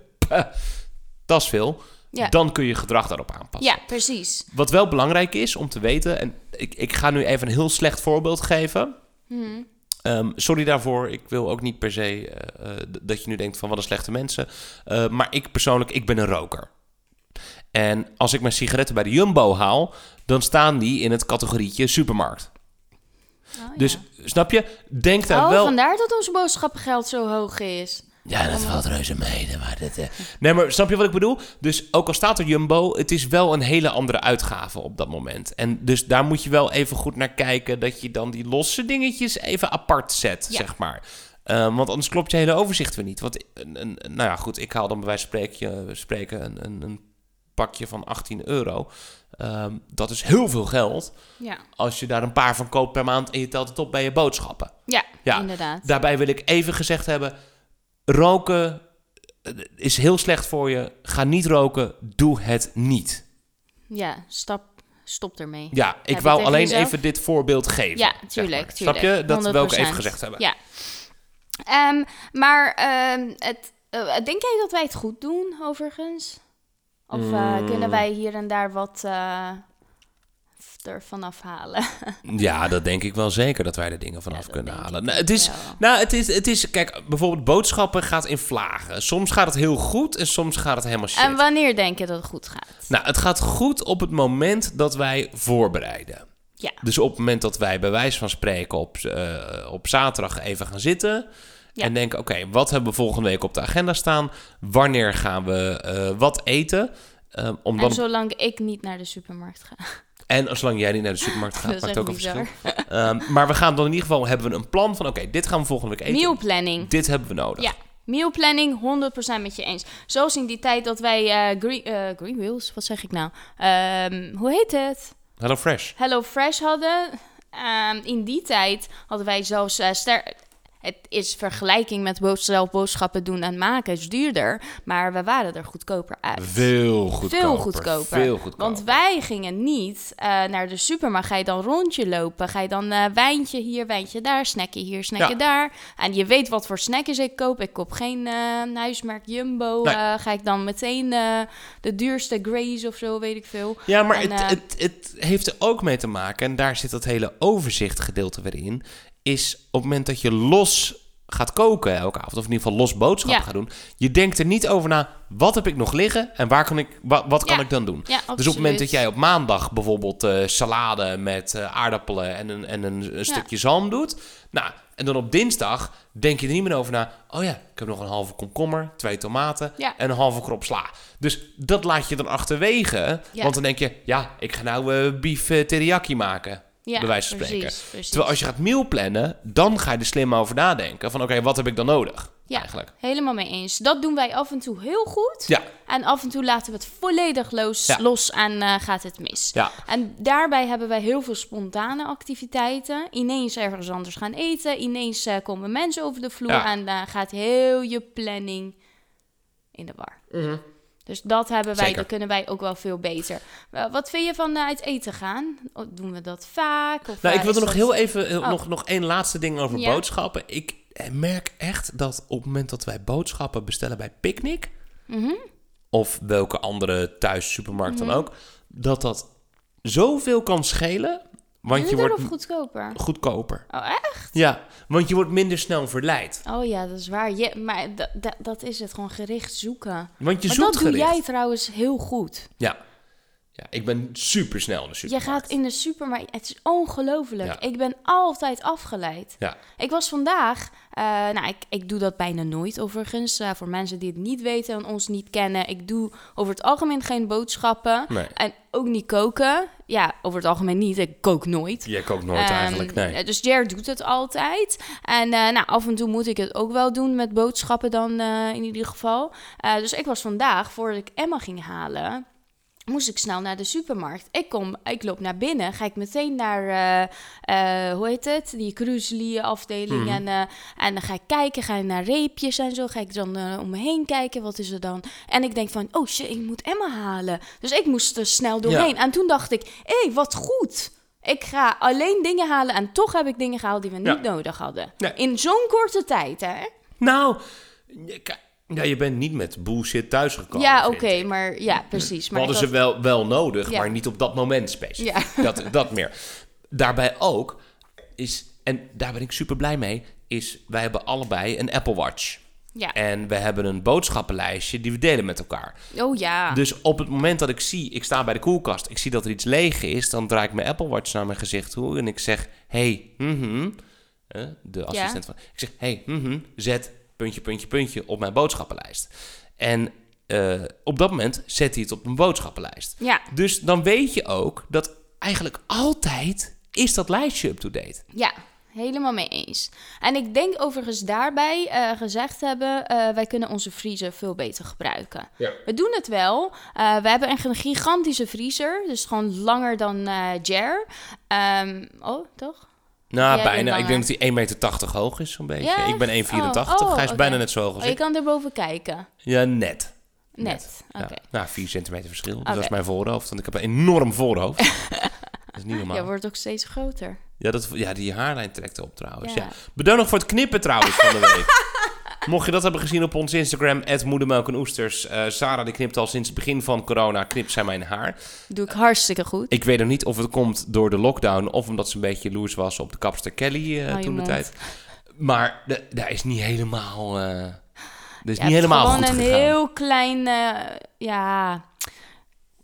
"Oh, de- de- Dat is veel. Ja. Dan kun je gedrag daarop aanpassen. ja, precies. Wat wel belangrijk is om te weten... en ik, ik ga nu even een heel slecht voorbeeld geven... Mhm. Ehm, sorry daarvoor. Ik wil ook niet per se eh, eh, dat je nu denkt van wat een slechte mensen. Eh, maar ik persoonlijk, ik ben een roker. En als ik mijn sigaretten bij de Jumbo haal, dan staan die in het categorietje supermarkt. Oh, Dus ja. snap je? Denk daar oh, wel. vandaar dat ons boodschappengeld zo hoog is. Ja, dat valt reuze mee. Maar dat, eh. Nee, maar snap je wat ik bedoel? Dus ook al staat er Jumbo, het is wel een hele andere uitgave op dat moment. En dus daar moet je wel even goed naar kijken dat je dan die losse dingetjes even apart zet, Ja. zeg maar. Eh, want anders klopt je hele overzicht weer niet. Want, een, een, nou ja, goed, ik haal dan bij wijze van spreken, spreken een, een, een pakje van 18 euro. Ehm, dat is heel veel geld Ja, als je daar een paar van koopt per maand en je telt het op bij je boodschappen. ja, Ja, inderdaad. Daarbij wil ik even gezegd hebben: roken eh, is heel slecht voor je. Ga niet roken. Doe het niet. Ja, stap, stop ermee. Ja, ik wou alleen jezelf? even dit voorbeeld geven. Ja, zeg tuurlijk, maar. tuurlijk. Snap je? Dat wil ik 100%. even gezegd hebben. Ja. Ehm, maar ehm, het, eh, denk jij dat wij het goed doen, overigens? Of eh, Mm. kunnen wij hier en daar wat eh ervan afhalen? Ja, dat denk ik wel zeker dat wij er dingen vanaf Ja, kunnen halen. Nou, het is, wel. nou, het is, het is, kijk, bijvoorbeeld boodschappen gaat in vlagen. Soms gaat het heel goed en soms gaat het helemaal shit. En wanneer denk je dat het goed gaat? Nou, het gaat goed op het moment dat wij voorbereiden. Ja. Dus op het moment dat wij bij wijze van spreken op, eh, op zaterdag even gaan zitten... Ja. en denken, oké, wat hebben we volgende week op de agenda staan? Wanneer gaan we eh, wat eten? Eh, om En dan, zolang ik niet naar de supermarkt ga. En zolang jij niet naar de supermarkt gaat, maakt ook een verschil. Ehm, maar we gaan dan in ieder geval, hebben we een plan van... oké, dit gaan we volgende week eten. Mealplanning. Dit hebben we nodig. Ja, mealplanning 100% met je eens. Zoals in die tijd dat wij eh green, eh, green Wheels, wat zeg ik nou? Ehm, hoe heet het? Hello Fresh. Hello Fresh hadden. Ehm, in die tijd hadden wij zelfs eh, ster. Het is vergelijking met zelf boodschappen doen en maken is duurder, maar we waren er goedkoper uit. Veel goedkoper. Veel goedkoper. Veel goedkoper. Want wij gingen niet eh, naar de supermarkt. Ga je dan rondje lopen? Ga je dan eh, wijntje hier, wijntje daar, snackje hier, snackje Ja. daar? En je weet wat voor snackjes ik koop. Ik koop geen eh, huismerk Jumbo. Nee. Ga ik dan meteen de duurste Grace of zo, weet ik veel. Ja, maar En, het, het, het heeft er ook mee te maken, en daar zit dat hele overzichtgedeelte weer in, is op het moment dat je los gaat koken elke avond, of in ieder geval los boodschappen Ja. gaat doen, je denkt er niet over na, wat heb ik nog liggen en waar kan ik, wat, wat kan Ja. ik dan doen? Ja. Dus op het moment dat jij op maandag bijvoorbeeld eh, salade met eh, aardappelen en een, en een, een stukje zalm doet, nou, en dan op dinsdag denk je er niet meer over na, oh ja, ik heb nog een halve komkommer, twee tomaten en een halve krop sla. Dus dat laat je dan achterwege, want dan denk je, ja, ik ga nou eh beef teriyaki maken. Ja, bij wijze van precies, spreken. precies. Terwijl als je gaat mealplannen, dan ga je er slim over nadenken van, oké, wat heb ik dan nodig Ja. eigenlijk? Helemaal mee eens. Dat doen wij af en toe heel goed. Ja, En af en toe laten we het volledig los, Ja. los en eh, gaat het mis. ja, En daarbij hebben wij heel veel spontane activiteiten. Ineens ergens anders gaan eten. Ineens eh, komen mensen over de vloer. Ja. En dan gaat heel je planning in de war. Dus dat hebben wij, Zeker. dat kunnen wij ook wel veel beter. Eh, wat vind je van eh, uit eten gaan? Doen we dat vaak? Of, Nou, ik eh, wilde is nog dat- heel even, Oh. nog, nog één laatste ding over Ja. boodschappen. Ik merk echt dat op het moment dat wij boodschappen bestellen bij Picnic, Mhm. of welke andere thuis supermarkt dan Mhm. ook, dat dat zoveel kan schelen, want je wordt of goedkoper? goedkoper. Oh, echt? Ja, want je wordt minder snel verleid. Oh ja, dat is waar. Je, maar da- da- dat is het, gewoon gericht zoeken. Want je maar zoekt dat doe jij trouwens heel goed. Ja. Ja, ik ben super snel in de Je gaat in de supermarkt. Het is ongelooflijk. Ja. Ik ben altijd afgeleid. Ja, Ik was vandaag, eh, nou, ik, ik doe dat bijna nooit overigens. eh, voor mensen die het niet weten en ons niet kennen. Ik doe over het algemeen geen boodschappen. nee. En ook niet koken. Ja, over het algemeen niet. Ik kook nooit. Jij kookt nooit Ehm, eigenlijk, nee. Dus Jer doet het altijd. En eh, nou, af en toe moet ik het ook wel doen met boodschappen dan eh, in ieder geval. Eh, dus ik was vandaag, voordat ik Emma ging halen... Moest ik snel naar de supermarkt. Ik kom, ik loop naar binnen. Ga ik meteen naar, eh, eh, hoe heet het? Die cruiselie afdeling. Mhm. En, eh, en dan ga ik kijken, ga ik naar reepjes en zo. Ga ik dan om me heen kijken, wat is er dan? En ik denk van, oh shit, ik moet Emma halen. Dus ik moest er snel doorheen. En toen dacht ik, hé, hey, wat goed. Ik ga alleen dingen halen en toch heb ik dingen gehaald die we Ja. niet nodig hadden. Nee. In zo'n korte tijd, hè? Nou, ja, je bent niet met bullshit thuisgekomen. ja, oké, maar ja, precies. Maar hadden ze wel, wel nodig, Ja. maar niet op dat moment specifiek. Ja. Dat, dat meer. Daarbij ook is, en daar ben ik super blij mee, is wij hebben allebei een Apple Watch. Ja. En we hebben een boodschappenlijstje die we delen met elkaar. Oh ja. Dus op het moment dat ik zie, ik sta bij de koelkast, ik zie dat er iets leeg is, dan draai ik mijn Apple Watch naar mijn gezicht toe en ik zeg, hey, mhm, de assistent van, ik zeg, hey, mhm, zet puntje, puntje, puntje op mijn boodschappenlijst. En eh, op dat moment zet hij het op mijn boodschappenlijst. Ja, Dus dan weet je ook dat eigenlijk altijd is dat lijstje up-to-date. ja. Helemaal mee eens. En ik denk overigens daarbij eh, gezegd hebben, eh, wij kunnen onze vriezer veel beter gebruiken. Ja. We doen het wel. Eh, we hebben echt een gigantische vriezer, dus gewoon langer dan eh Jer. Ehm, oh, toch? Nou, Jij bijna. Ik denk dat hij 1,80 meter hoog is, zo'n beetje. Ja, ik ben 1,84. Oh, oh, hij is bijna net zo hoog als Oh, je ik. kan erboven kijken. Ja, net. Net. Oké. Nou, 4 centimeter verschil. Dus dat is mijn voorhoofd, want ik heb een enorm voorhoofd. dat is niet normaal. Je wordt ook steeds groter. Ja, dat, ja, die haarlijn trekt op trouwens. Ja. Ja. Bedankt nog voor het knippen trouwens van de week. Mocht je dat hebben gezien op ons Instagram, moedermelk en oesters. eh, Sarah die knipt al sinds het begin van corona, knipt zij mijn haar. Doe ik hartstikke goed. Ik weet nog niet of het komt door de lockdown of omdat ze een beetje loers was op de kapster Kelly eh, je toen de tijd. Maar daar is niet helemaal, eh dat is niet helemaal gewoon goed een gegaan. heel klein, ja...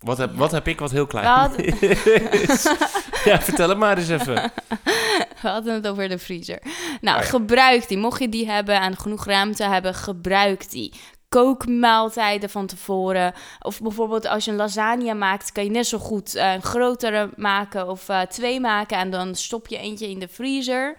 Wat, heb, wat heb ik wat heel klein is? ja, vertel het maar eens even. we hadden het over de vriezer. Nou, Oh ja. gebruik die. Mocht je die hebben en genoeg ruimte hebben, gebruik die. Kookmaaltijden van tevoren. Of bijvoorbeeld als je een lasagne maakt, kan je net zo goed eh, een grotere maken of eh, twee maken. En dan stop je eentje in de vriezer.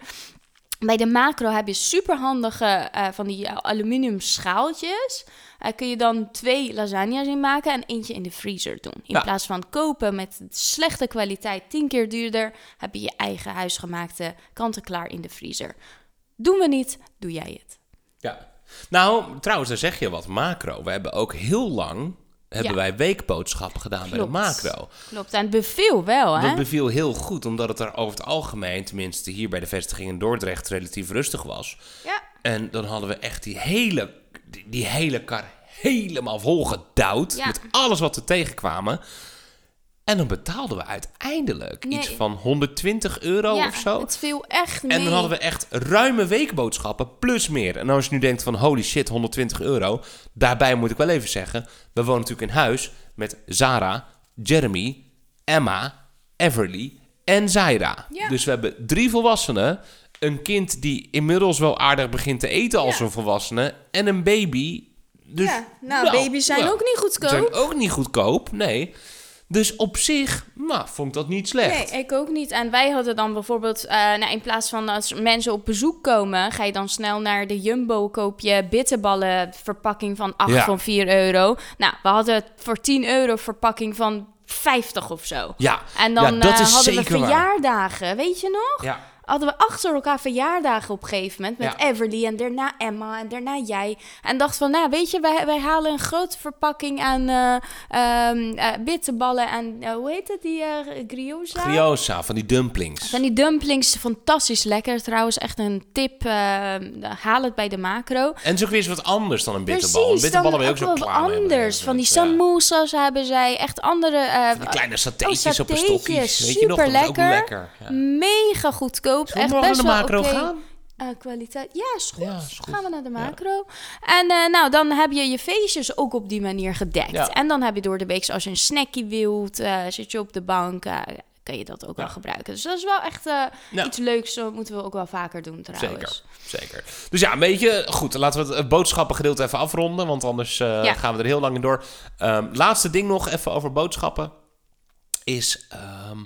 Bij de macro heb je superhandige eh van die aluminium schaaltjes. Eh, kun je dan twee lasagnes in maken en eentje in de vriezer doen. In Ja. plaats van kopen met slechte kwaliteit, tien keer duurder, heb je je eigen huisgemaakte kant-en-klaar in de vriezer. Doen we niet, doe jij het. Ja. Nou, trouwens, daar zeg je wat. Macro. We hebben ook heel lang hebben Ja. wij weekboodschappen gedaan bij de macro. Klopt, en het beviel wel, hè? Dat beviel heel goed, omdat het er over het algemeen, tenminste hier bij de vestiging in Dordrecht, relatief rustig was. Ja. En dan hadden we echt die hele, die, die hele kar helemaal volgedouwd Ja. met alles wat we tegenkwamen. En dan betaalden we uiteindelijk Nee. iets van 120 euro ja, of zo. het viel echt mee. En dan hadden we echt ruime weekboodschappen plus meer. En als je nu denkt van holy shit, 120 euro. Daarbij moet ik wel even zeggen, we wonen natuurlijk in huis met Zara, Jeremy, Emma, Everly en Zaira. Ja. Dus we hebben drie volwassenen, een kind die inmiddels wel aardig begint te eten als Ja. een volwassene en een baby. Dus, ja, nou, baby's zijn ook niet goedkoop. zijn ook niet goedkoop, nee. Dus op zich, nou, vond ik dat niet slecht. Nee, ik ook niet. En wij hadden dan bijvoorbeeld, eh, nou, in plaats van als mensen op bezoek komen, ga je dan snel naar de Jumbo, koop je bitterballen verpakking van 8 Ja. van 4 euro. Nou, we hadden voor 10 euro verpakking van 50 of zo. Ja, En dan ja, dat eh, is hadden we waar. verjaardagen, weet je nog? Ja. Hadden we achter elkaar verjaardagen op een gegeven moment. Met Ja. Everly en daarna Emma en daarna jij. En dacht van, nou weet je, wij, wij halen een grote verpakking aan eh, bitterballen en eh, hoe heet het, die grioza? Griosa, van die dumplings. Van die dumplings, fantastisch lekker. Trouwens, echt een tip, haal het bij de macro. En ook weer eens wat anders dan een bitterbal. een Precies, bitterbal dan ben je ook zo klaar mee. anders. Van die Ja. samosas hebben zij, echt andere... kleine satéetjes oh, op een satéetjes, stokjes. Weet je nog, dat is ook superlekker. lekker. Ja. Mega goedkoop. Zullen we echt naar de macro gaan? Eh, kwaliteit. Ja, is goed. Ja, is goed. Gaan we naar de Ja. macro. En eh, nou, dan heb je je feestjes ook op die manier gedekt. Ja. En dan heb je door de week, als je een snackie wilt, eh, zit je op de bank, kan je dat ook wel gebruiken. Dus dat is wel echt iets leuks. Dat moeten we ook wel vaker doen trouwens. Zeker, zeker. Dus ja, een beetje... Goed, laten we het boodschappengedeelte even afronden. Want anders gaan we er heel lang in door. Ehm, laatste ding nog even over boodschappen. Is... ehm,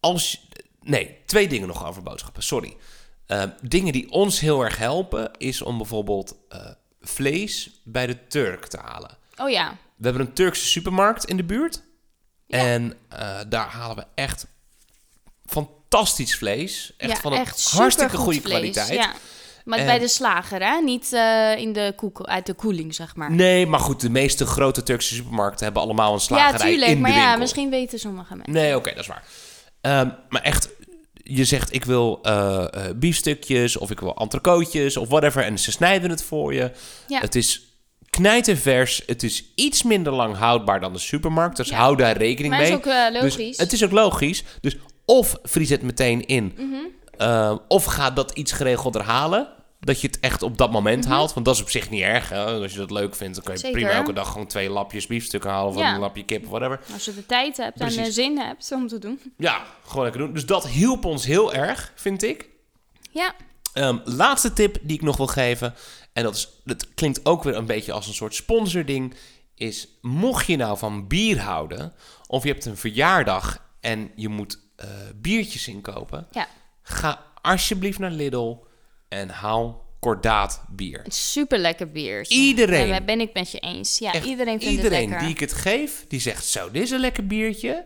als... Nee, twee dingen nog over boodschappen. Sorry. Ehm, dingen die ons heel erg helpen... is om bijvoorbeeld eh, vlees bij de Turk te halen. Oh ja. We hebben een Turkse supermarkt in de buurt. Ja. En eh, daar halen we echt fantastisch vlees. Echt ja, van een echt hartstikke goede vlees, kwaliteit. Ja. Maar En- bij de slager, hè? Niet eh, in de koek, uit de koeling, zeg maar. Nee, maar goed, de meeste grote Turkse supermarkten hebben allemaal een slagerij ja, tuurlijk. in Maar de ja, winkel. misschien weten sommige mensen. Nee, oké, dat is waar. Ehm, maar echt, je zegt ik wil eh eh, biefstukjes of ik wil entrecootjes of whatever. En ze snijden het voor je. Ja. Het is knijtervers. Het is iets minder lang houdbaar dan de supermarkt. Dus Ja. hou daar rekening Maar is mee. ook eh, Dus logisch. het is ook logisch. Dus of vries het meteen in, Mhm. of ga dat iets geregelder halen. Dat je het echt op dat moment haalt. Want dat is op zich niet erg. Hè? Als je dat leuk vindt, dan kan je Mhm. Zeker. prima elke dag gewoon twee lapjes biefstukken halen. Of Ja. een lapje kip of whatever. Als je de tijd hebt en de zin hebt om te doen. Ja, gewoon lekker doen. Dus dat hielp ons heel erg, vind ik. Ja, Ehm, laatste tip die ik nog wil geven. En dat, is, dat klinkt ook weer een beetje als een soort sponsording. Is mocht je nou van bier houden. Of je hebt een verjaardag en je moet eh, biertjes inkopen. ja. Ga alsjeblieft naar Lidl en haal kordaat bier. super lekker bier. Iedereen. Ja, daar ben ik met je eens. Ja, Echt iedereen vindt iedereen het lekker. die ik het geef, die zegt zo, dit is een lekker biertje.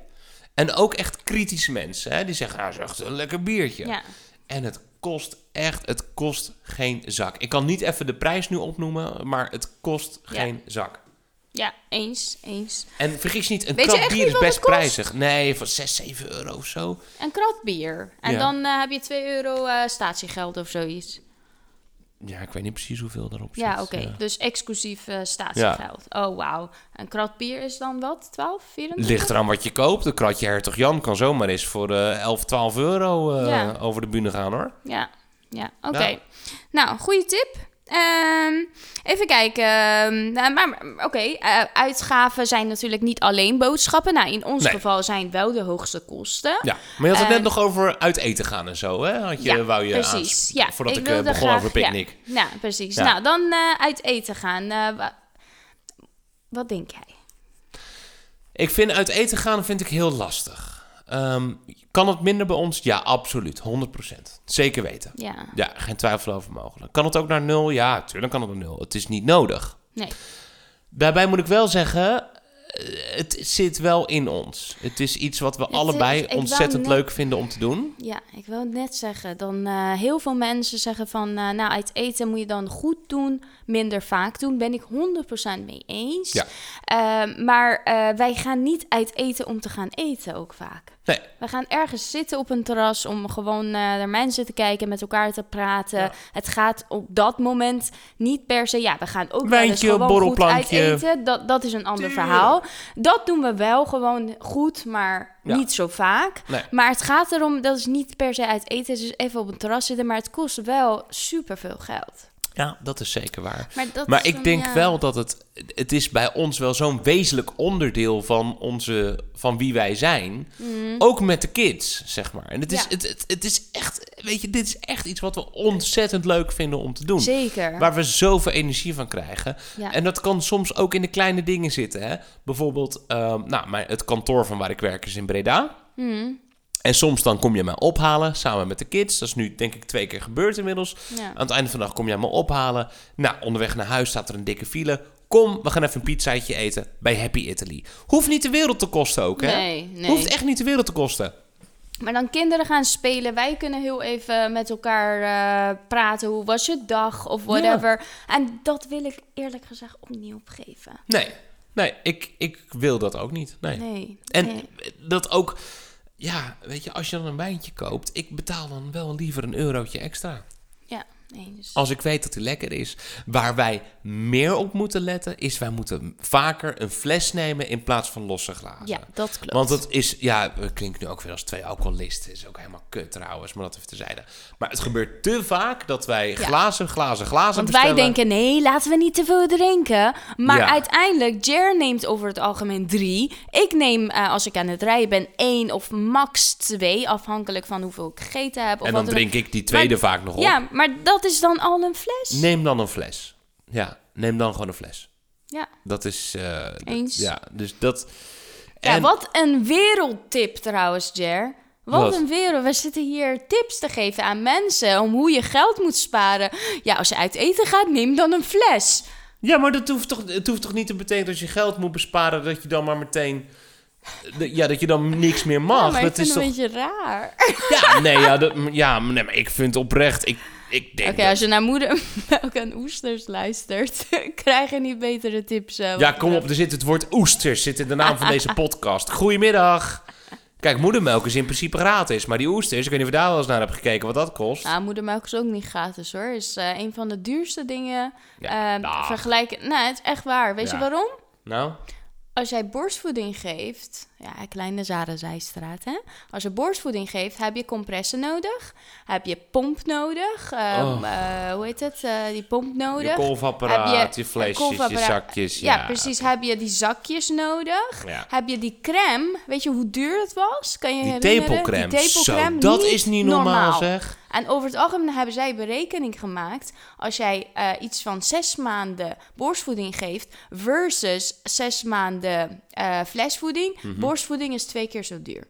En ook echt kritische mensen, hè, die zeggen, nou, dat is echt een lekker biertje. Ja. En het kost echt, het kost geen zak. Ik kan niet even de prijs nu opnoemen, maar het kost Ja. geen zak. Ja, eens, eens. En vergis niet, een Weet krat bier is best prijzig. Nee, van 6, 7 euro of zo. Een krat bier. En Ja. dan eh, heb je 2 euro eh, statiegeld of zoiets. Ja, ik weet niet precies hoeveel daarop zit. Ja, oké. Dus exclusief eh, statiegeld. Oh, wauw. Een krat bier is dan wat? 12, 24? Ligt eraan wat je koopt. Een kratje Hertog Jan kan zomaar eens voor eh 11, 12 euro over de bühne gaan hoor. Ja, ja. oké. Nou, goede tip. Ehm, even kijken. Ehm, nou, maar oké, eh, uitgaven zijn natuurlijk niet alleen boodschappen. Nou, in ons Nee. geval zijn wel de hoogste kosten. Ja, maar je had het net Ehm, nog over uit eten gaan en zo, hè? Had je, Ja, wou je precies. Ja, voordat ik, ik eh, begon graag- over picknick. Ja, precies. Ja. Nou, dan eh, uit eten gaan. Wa- wat denk jij? Ik vind uit eten gaan vind ik heel lastig. Ehm, kan het minder bij ons? Ja, absoluut. 100%. Zeker weten. Ja, Ja, geen twijfel over mogelijk. Kan het ook naar nul? Ja, tuurlijk kan het naar nul. Het is niet nodig. nee. Daarbij moet ik wel zeggen, eh, het zit wel in ons. Het is iets wat we Het allebei ontzettend net- leuk vinden om te doen. Ja, ik wil het net zeggen. Dan eh, heel veel mensen zeggen van, eh, nou, uit eten moet je dan goed doen, minder vaak doen. Ben ik 100% mee eens. Ja. Ehm, maar wij gaan niet uit eten om te gaan eten ook vaak. Nee, We gaan ergens zitten op een terras om gewoon eh, naar mensen te kijken, met elkaar te praten. Ja. Het gaat op dat moment niet per se. Ja, we gaan ook wel eens Wijntje, gewoon goed borrelplankje. uit eten. Dat, dat is een ander Tuurlijk. verhaal. Dat doen we wel gewoon goed, maar Ja. niet zo vaak. nee. Maar het gaat erom, dat is niet per se uit eten, dus even op een terras zitten, maar het kost wel superveel geld. Ja, dat is zeker waar. Maar, Maar ik denk ja. wel dat het... Het is bij ons wel zo'n wezenlijk onderdeel van, onze, van wie wij zijn. Ook met de kids, zeg maar. En het is. Ja. het, het, het is echt... Weet je, dit is echt iets wat we ontzettend leuk vinden om te doen. Zeker. Waar we zoveel energie van krijgen. Ja. En dat kan soms ook in de kleine dingen zitten. Hè? Bijvoorbeeld, ehm, nou, mijn, het kantoor van waar ik werk is in Breda. Mhm. En soms dan kom je mij ophalen samen met de kids. Dat is nu denk ik twee keer gebeurd inmiddels. Ja. Aan het einde van de dag kom jij me ophalen. Nou, onderweg naar huis staat er een dikke file. Kom, we gaan even een pizzaatje eten bij Happy Italy. Hoeft niet de wereld te kosten ook, hè? Nee, nee. Hoeft echt niet de wereld te kosten. Maar dan kinderen gaan spelen. Wij kunnen heel even met elkaar eh, praten. Hoe was je dag? Of whatever. En dat wil ik eerlijk gezegd ook niet opgeven. Nee, nee ik, ik wil dat ook niet. Nee. Nee. En nee. dat ook, ja, weet je, als je dan een wijntje koopt, ik betaal dan wel liever een eurotje extra. Ja, Als ik weet dat hij lekker is. Waar wij meer op moeten letten, is wij moeten vaker een fles nemen in plaats van losse glazen. Ja, dat klopt. Want het is, ja, het klinkt nu ook weer als twee alcoholisten. Is ook helemaal kut trouwens, maar dat even terzijde. Maar het gebeurt te vaak dat wij glazen, glazen, glazen Want bestellen. wij denken, nee, laten we niet te veel drinken. Maar Ja. uiteindelijk, Jer neemt over het algemeen drie. Ik neem, eh, als ik aan het rijden ben, één of max twee. Afhankelijk van hoeveel ik gegeten heb. Of En dan drink ik die tweede vaak nog op. Ja, maar dat is dan al een fles. Neem dan een fles. Ja, neem dan gewoon een fles. Ja. Dat is... eh, Eens. Ja, dus dat... Ja, en- wat een wereldtip trouwens, Jer. Wat, Wat? een wereld. We zitten hier tips te geven aan mensen om hoe je geld moet sparen. Ja, als je uit eten gaat, neem dan een fles. Ja, maar dat hoeft toch, het hoeft toch niet te betekenen dat je geld moet besparen... dat je dan maar meteen... Ja, dat je dan niks meer mag. Ja, maar dat ik vind is het toch... een beetje raar. Ja, nee, ja, dat, ja, nee, maar ik vind oprecht... Ik, ik denk Oké, als je naar moedermelk en oesters luistert, krijg je niet betere tips. eh, Ja, kom op, er zit het woord oesters zit in de naam van deze podcast. Goedemiddag. Kijk, moedermelk is in principe gratis, maar die oesters, ik weet niet of je daar wel eens naar hebt gekeken wat dat kost. Nou, moedermelk is ook niet gratis hoor. Is eh, een van de duurste dingen. Ja, eh, dag. vergelijken. Nee, het is echt waar. Weet Ja. je waarom? Nou, Als jij borstvoeding geeft, ja, kleine Zarenzijstraat, hè? Als je borstvoeding geeft, heb je compressen nodig, heb je pomp nodig, ehm, Oh. eh, hoe heet het, eh, die pomp nodig. je kolfapparaat, Heb je, flesjes, je zakjes. Ja, Ja, precies. Heb je die zakjes nodig? Ja. Heb je die crème? Weet je hoe duur het was? Kan je Die herinneren? tepelcrème, Die tepelcrème, zo, dat is niet normaal, zeg. En over het algemeen hebben zij berekening gemaakt. Als jij eh, iets van zes maanden borstvoeding geeft versus zes maanden flesvoeding. Mhm. Borstvoeding is twee keer zo duur.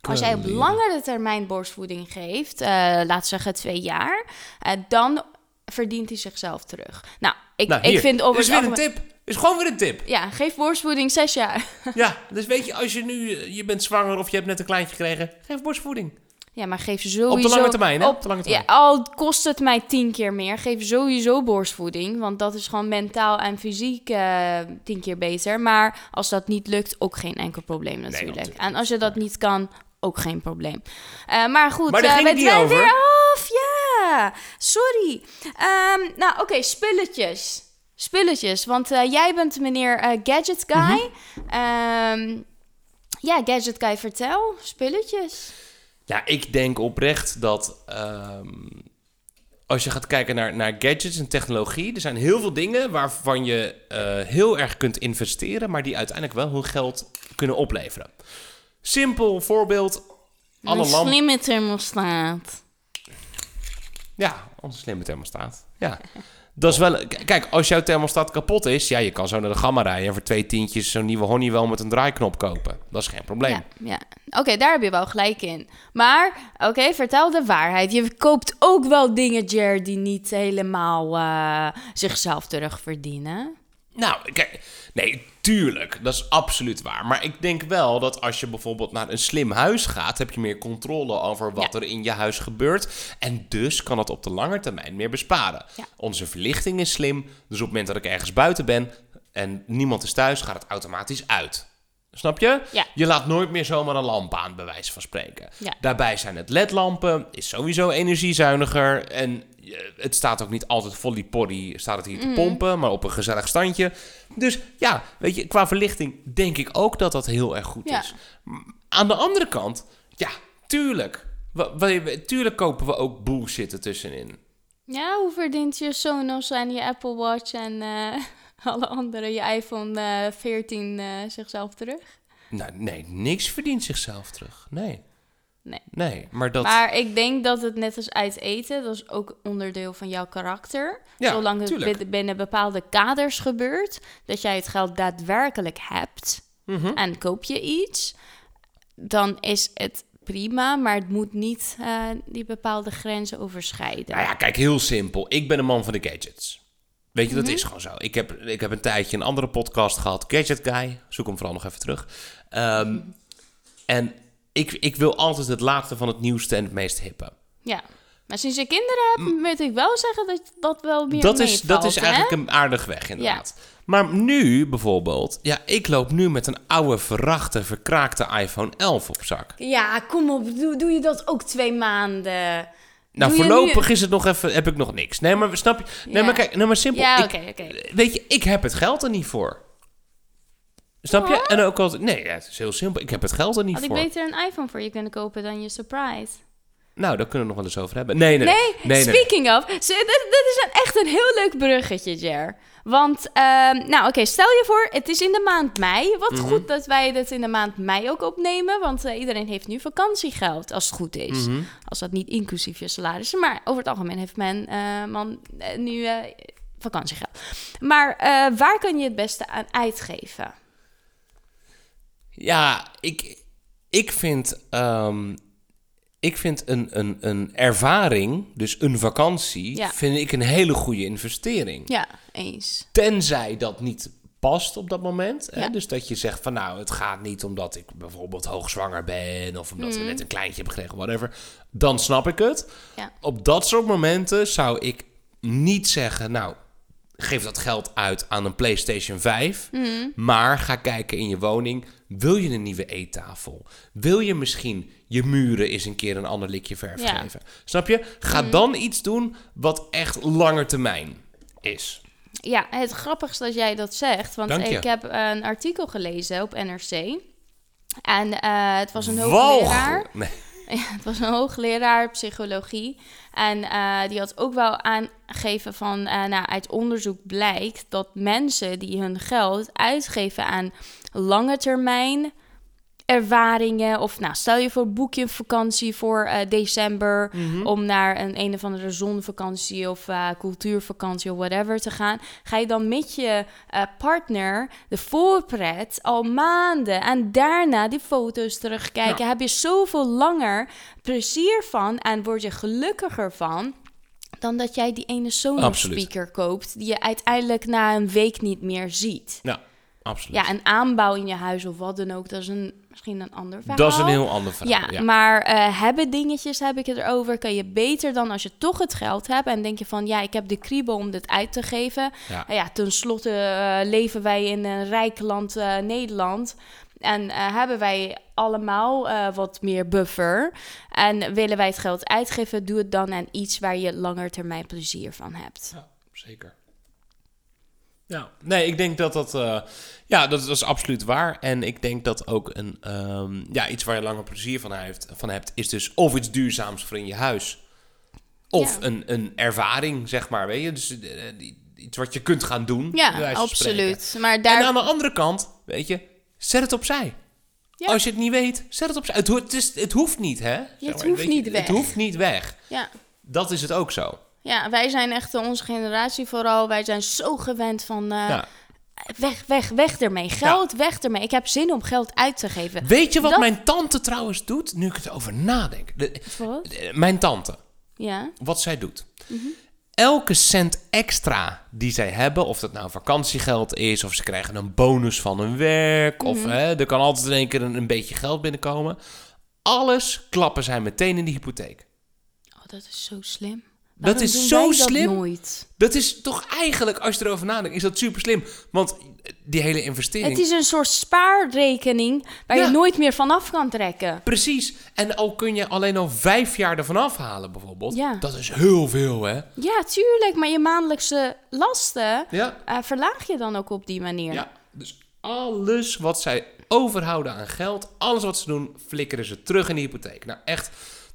Als jij op langere termijn borstvoeding geeft, eh laten we zeggen twee jaar, eh, dan verdient hij zichzelf terug. Nou, ik, Nou, ik vind over is het weer een tip. Is gewoon weer een tip. Ja, geef borstvoeding zes jaar. Ja, dus weet je, als je nu, eh, je bent zwanger of je hebt net een kleintje gekregen, geef borstvoeding. Ja, maar geef sowieso... Op de lange termijn, hè? Op de lange termijn. Ja, al kost het mij tien keer meer, geef sowieso borstvoeding. Want dat is gewoon mentaal en fysiek eh, tien keer beter. Maar als dat niet lukt, ook geen enkel probleem natuurlijk. natuurlijk en als je dat niet kan, ook geen probleem. Eh, maar goed, Maar ging we zijn weer af. Ja, sorry. Ehm, nou, oké, spulletjes. Spulletjes, want jij bent meneer Gadget Guy. Mhm. Ehm, ja, Gadget Guy, vertel. Spulletjes. Ja, ik denk oprecht dat ehm, als je gaat kijken naar, naar gadgets en technologie, er zijn heel veel dingen waarvan je eh, heel erg kunt investeren, maar die uiteindelijk wel hun geld kunnen opleveren. Simpel voorbeeld. Alle Een lampen. slimme thermostaat. Ja, onze slimme thermostaat. Ja. Dat is wel... Kijk, als jouw thermostaat kapot is, ja, je kan zo naar de gamma rijden en voor twee tientjes zo'n nieuwe Honeywell met een draaiknop kopen. Dat is geen probleem. Ja, ja. Oké, daar heb je wel gelijk in. Maar, oké, vertel de waarheid. Je koopt ook wel dingen, Jer, die niet helemaal eh, zichzelf terugverdienen. Nou, kijk, nee, tuurlijk, dat is absoluut waar. Maar ik denk wel dat als je bijvoorbeeld naar een slim huis gaat, heb je meer controle over wat er in je huis gebeurt. En dus kan het op de lange termijn meer besparen. Ja. Onze verlichting is slim, dus op het moment dat ik ergens buiten ben en niemand is thuis, gaat het automatisch uit. Snap je? Ja. Je laat nooit meer zomaar een lamp aan, bij wijze van spreken. Ja. Daarbij zijn het LED-lampen, is sowieso energiezuiniger. En het staat ook niet altijd volley poddy, staat het hier Mm. te pompen, maar op een gezellig standje. Dus ja, weet je, qua verlichting denk ik ook dat dat heel erg goed Ja. is. Aan de andere kant, ja, tuurlijk. We, we- tuurlijk kopen we ook bullshit ertussenin. Ja, hoe verdient je Sonos en je Apple Watch en eh, alle andere, je iPhone eh 14 eh, zichzelf terug? Nou, nee, niks verdient zichzelf terug. Nee. Nee. Nee, maar dat... Maar ik denk dat het net als uit eten, dat is ook onderdeel van jouw karakter. Ja, Zolang het tuurlijk. binnen bepaalde kaders gebeurt, dat jij het geld daadwerkelijk hebt Mhm. en koop je iets, dan is het prima, maar het moet niet eh, die bepaalde grenzen overschrijden. Nou ja, kijk, heel simpel. Ik ben een man van de gadgets. Weet je, dat Mhm. is gewoon zo. Ik heb, ik heb een tijdje een andere podcast gehad, Gadget Guy. Zoek hem vooral nog even terug. Ehm, En ik, ik wil altijd het laatste van het nieuwste en het meest hippe. Ja. Maar sinds je kinderen hebt, moet ik wel zeggen dat dat wel meer Dat is, dat is hè? eigenlijk een aardig weg, inderdaad. Maar nu bijvoorbeeld, ja, ik loop nu met een oude, verrachte, verkraakte iPhone 11 op zak. Ja, kom op. Doe, doe je dat ook twee maanden? Nou, Doe voorlopig nu- is het nog even, heb ik nog niks. Nee, maar snap je? Nee, Ja. maar kijk, nou maar simpel. Ja, oké, oké. Weet je, ik heb het geld er niet voor. Snap je? En ook altijd, nee, ja, het is heel simpel. Ik heb het geld er niet Had ik voor. beter een iPhone voor je kunnen kopen dan je surprise. Nou, daar kunnen we nog wel eens over hebben. Nee, nee, Nee, nee. nee. speaking of, dit, is een, echt een heel leuk bruggetje, Jer. Want, ehm, nou oké, stel je voor, het is in de maand mei. Wat Mhm. goed dat wij dit in de maand mei ook opnemen, want eh, iedereen heeft nu vakantiegeld, als het goed is. Mhm. Als dat niet inclusief je salaris is. Maar over het algemeen heeft men eh, man, eh, nu vakantiegeld. Maar waar kan je het beste aan uitgeven? Ja, ik, ik vind, ehm, ik vind een, een, een ervaring, dus een vakantie, Ja. vind ik een hele goede investering. Ja, eens. Tenzij dat niet past op dat moment. Hè? Ja. Dus dat je zegt van nou, het gaat niet omdat ik bijvoorbeeld hoogzwanger ben... of omdat we net een kleintje hebben gekregen, whatever. Dan snap ik het. Ja. Op dat soort momenten zou ik niet zeggen... nou, geef dat geld uit aan een PlayStation 5... Mhm. maar ga kijken in je woning. Wil je een nieuwe eettafel? Wil je misschien je muren eens een keer een ander likje verf Ja. geven? Snap je? Ga dan iets doen wat echt langer termijn is. Ja, het grappigste dat jij dat zegt. Want ik heb een artikel gelezen op NRC. En eh, het was een hoogleraar. Nee. Het was een hoogleraar psychologie. En eh, die had ook wel aangegeven van... eh, nou, uit onderzoek blijkt dat mensen die hun geld uitgeven aan lange termijn ervaringen... of nou, stel je voor boek je een vakantie voor eh, december... om naar een een of andere zonvakantie of eh, cultuurvakantie of whatever te gaan... ga je dan met je eh, partner de voorpret al maanden... en daarna die foto's terugkijken... heb je zoveel langer plezier van en word je gelukkiger van... dan dat jij die ene Absoluut. speaker koopt... die je uiteindelijk na een week niet meer ziet. Ja, absoluut. Ja, een aanbouw in je huis of wat dan ook, dat is een, misschien een ander verhaal. dat is een heel ander verhaal. Ja, Ja, maar eh, hebben dingetjes, heb ik het erover, kan je beter dan als je toch het geld hebt en denk je van, ja, ik heb de kriebel om dit uit te geven. Ja. Nou ja, tenslotte eh, leven wij in een rijk land, eh, Nederland. En hebben wij allemaal wat meer buffer. En willen wij het geld uitgeven, doe het dan aan iets waar je langer termijn plezier van hebt. Ja, zeker. Ja, nee, ik denk dat dat, eh, ja, dat, dat is absoluut waar. En ik denk dat ook een, ehm, ja, iets waar je langer plezier van, heeft, van hebt, is dus of iets duurzaams voor in je huis. Of Ja. een, een ervaring, zeg maar, weet je. Dus eh, iets wat je kunt gaan doen. Ja, spreken. absoluut. Maar daar... En aan de andere kant, weet je, zet het opzij. Ja. Als je het niet weet, zet het opzij. Het, ho- het, is, het hoeft niet, hè? Het hoeft weet je, niet weg. Het hoeft niet weg. ja. Dat is het ook zo. Ja, wij zijn echt eh, onze generatie vooral. Wij zijn zo gewend van eh, Ja. weg, weg, weg ermee. Geld, weg ermee. Ik heb zin om geld uit te geven. Weet je wat Dat- mijn tante trouwens doet? Nu ik het over nadenk. De- Wat? de- mijn tante, Ja. wat zij doet. Elke cent extra die zij hebben, of dat nou vakantiegeld is, of ze krijgen een bonus van hun werk, of hè, er kan altijd in één keer een, een beetje geld binnenkomen. Alles klappen zij meteen in de hypotheek. Oh, dat is zo slim. Dat is zo dat slim. nooit? Dat is toch eigenlijk, als je erover nadenkt, is dat super slim. Want die hele investering. Het is een soort spaarrekening waar Ja. je nooit meer vanaf kan trekken. Precies. En al kun je alleen al vijf jaar ervan afhalen, bijvoorbeeld. Ja. Dat is heel veel, hè? Ja, tuurlijk. Maar je maandelijkse lasten Ja. eh, verlaag je dan ook op die manier. Ja, dus alles wat zij overhouden aan geld, alles wat ze doen, flikkeren ze terug in de hypotheek. Nou, echt,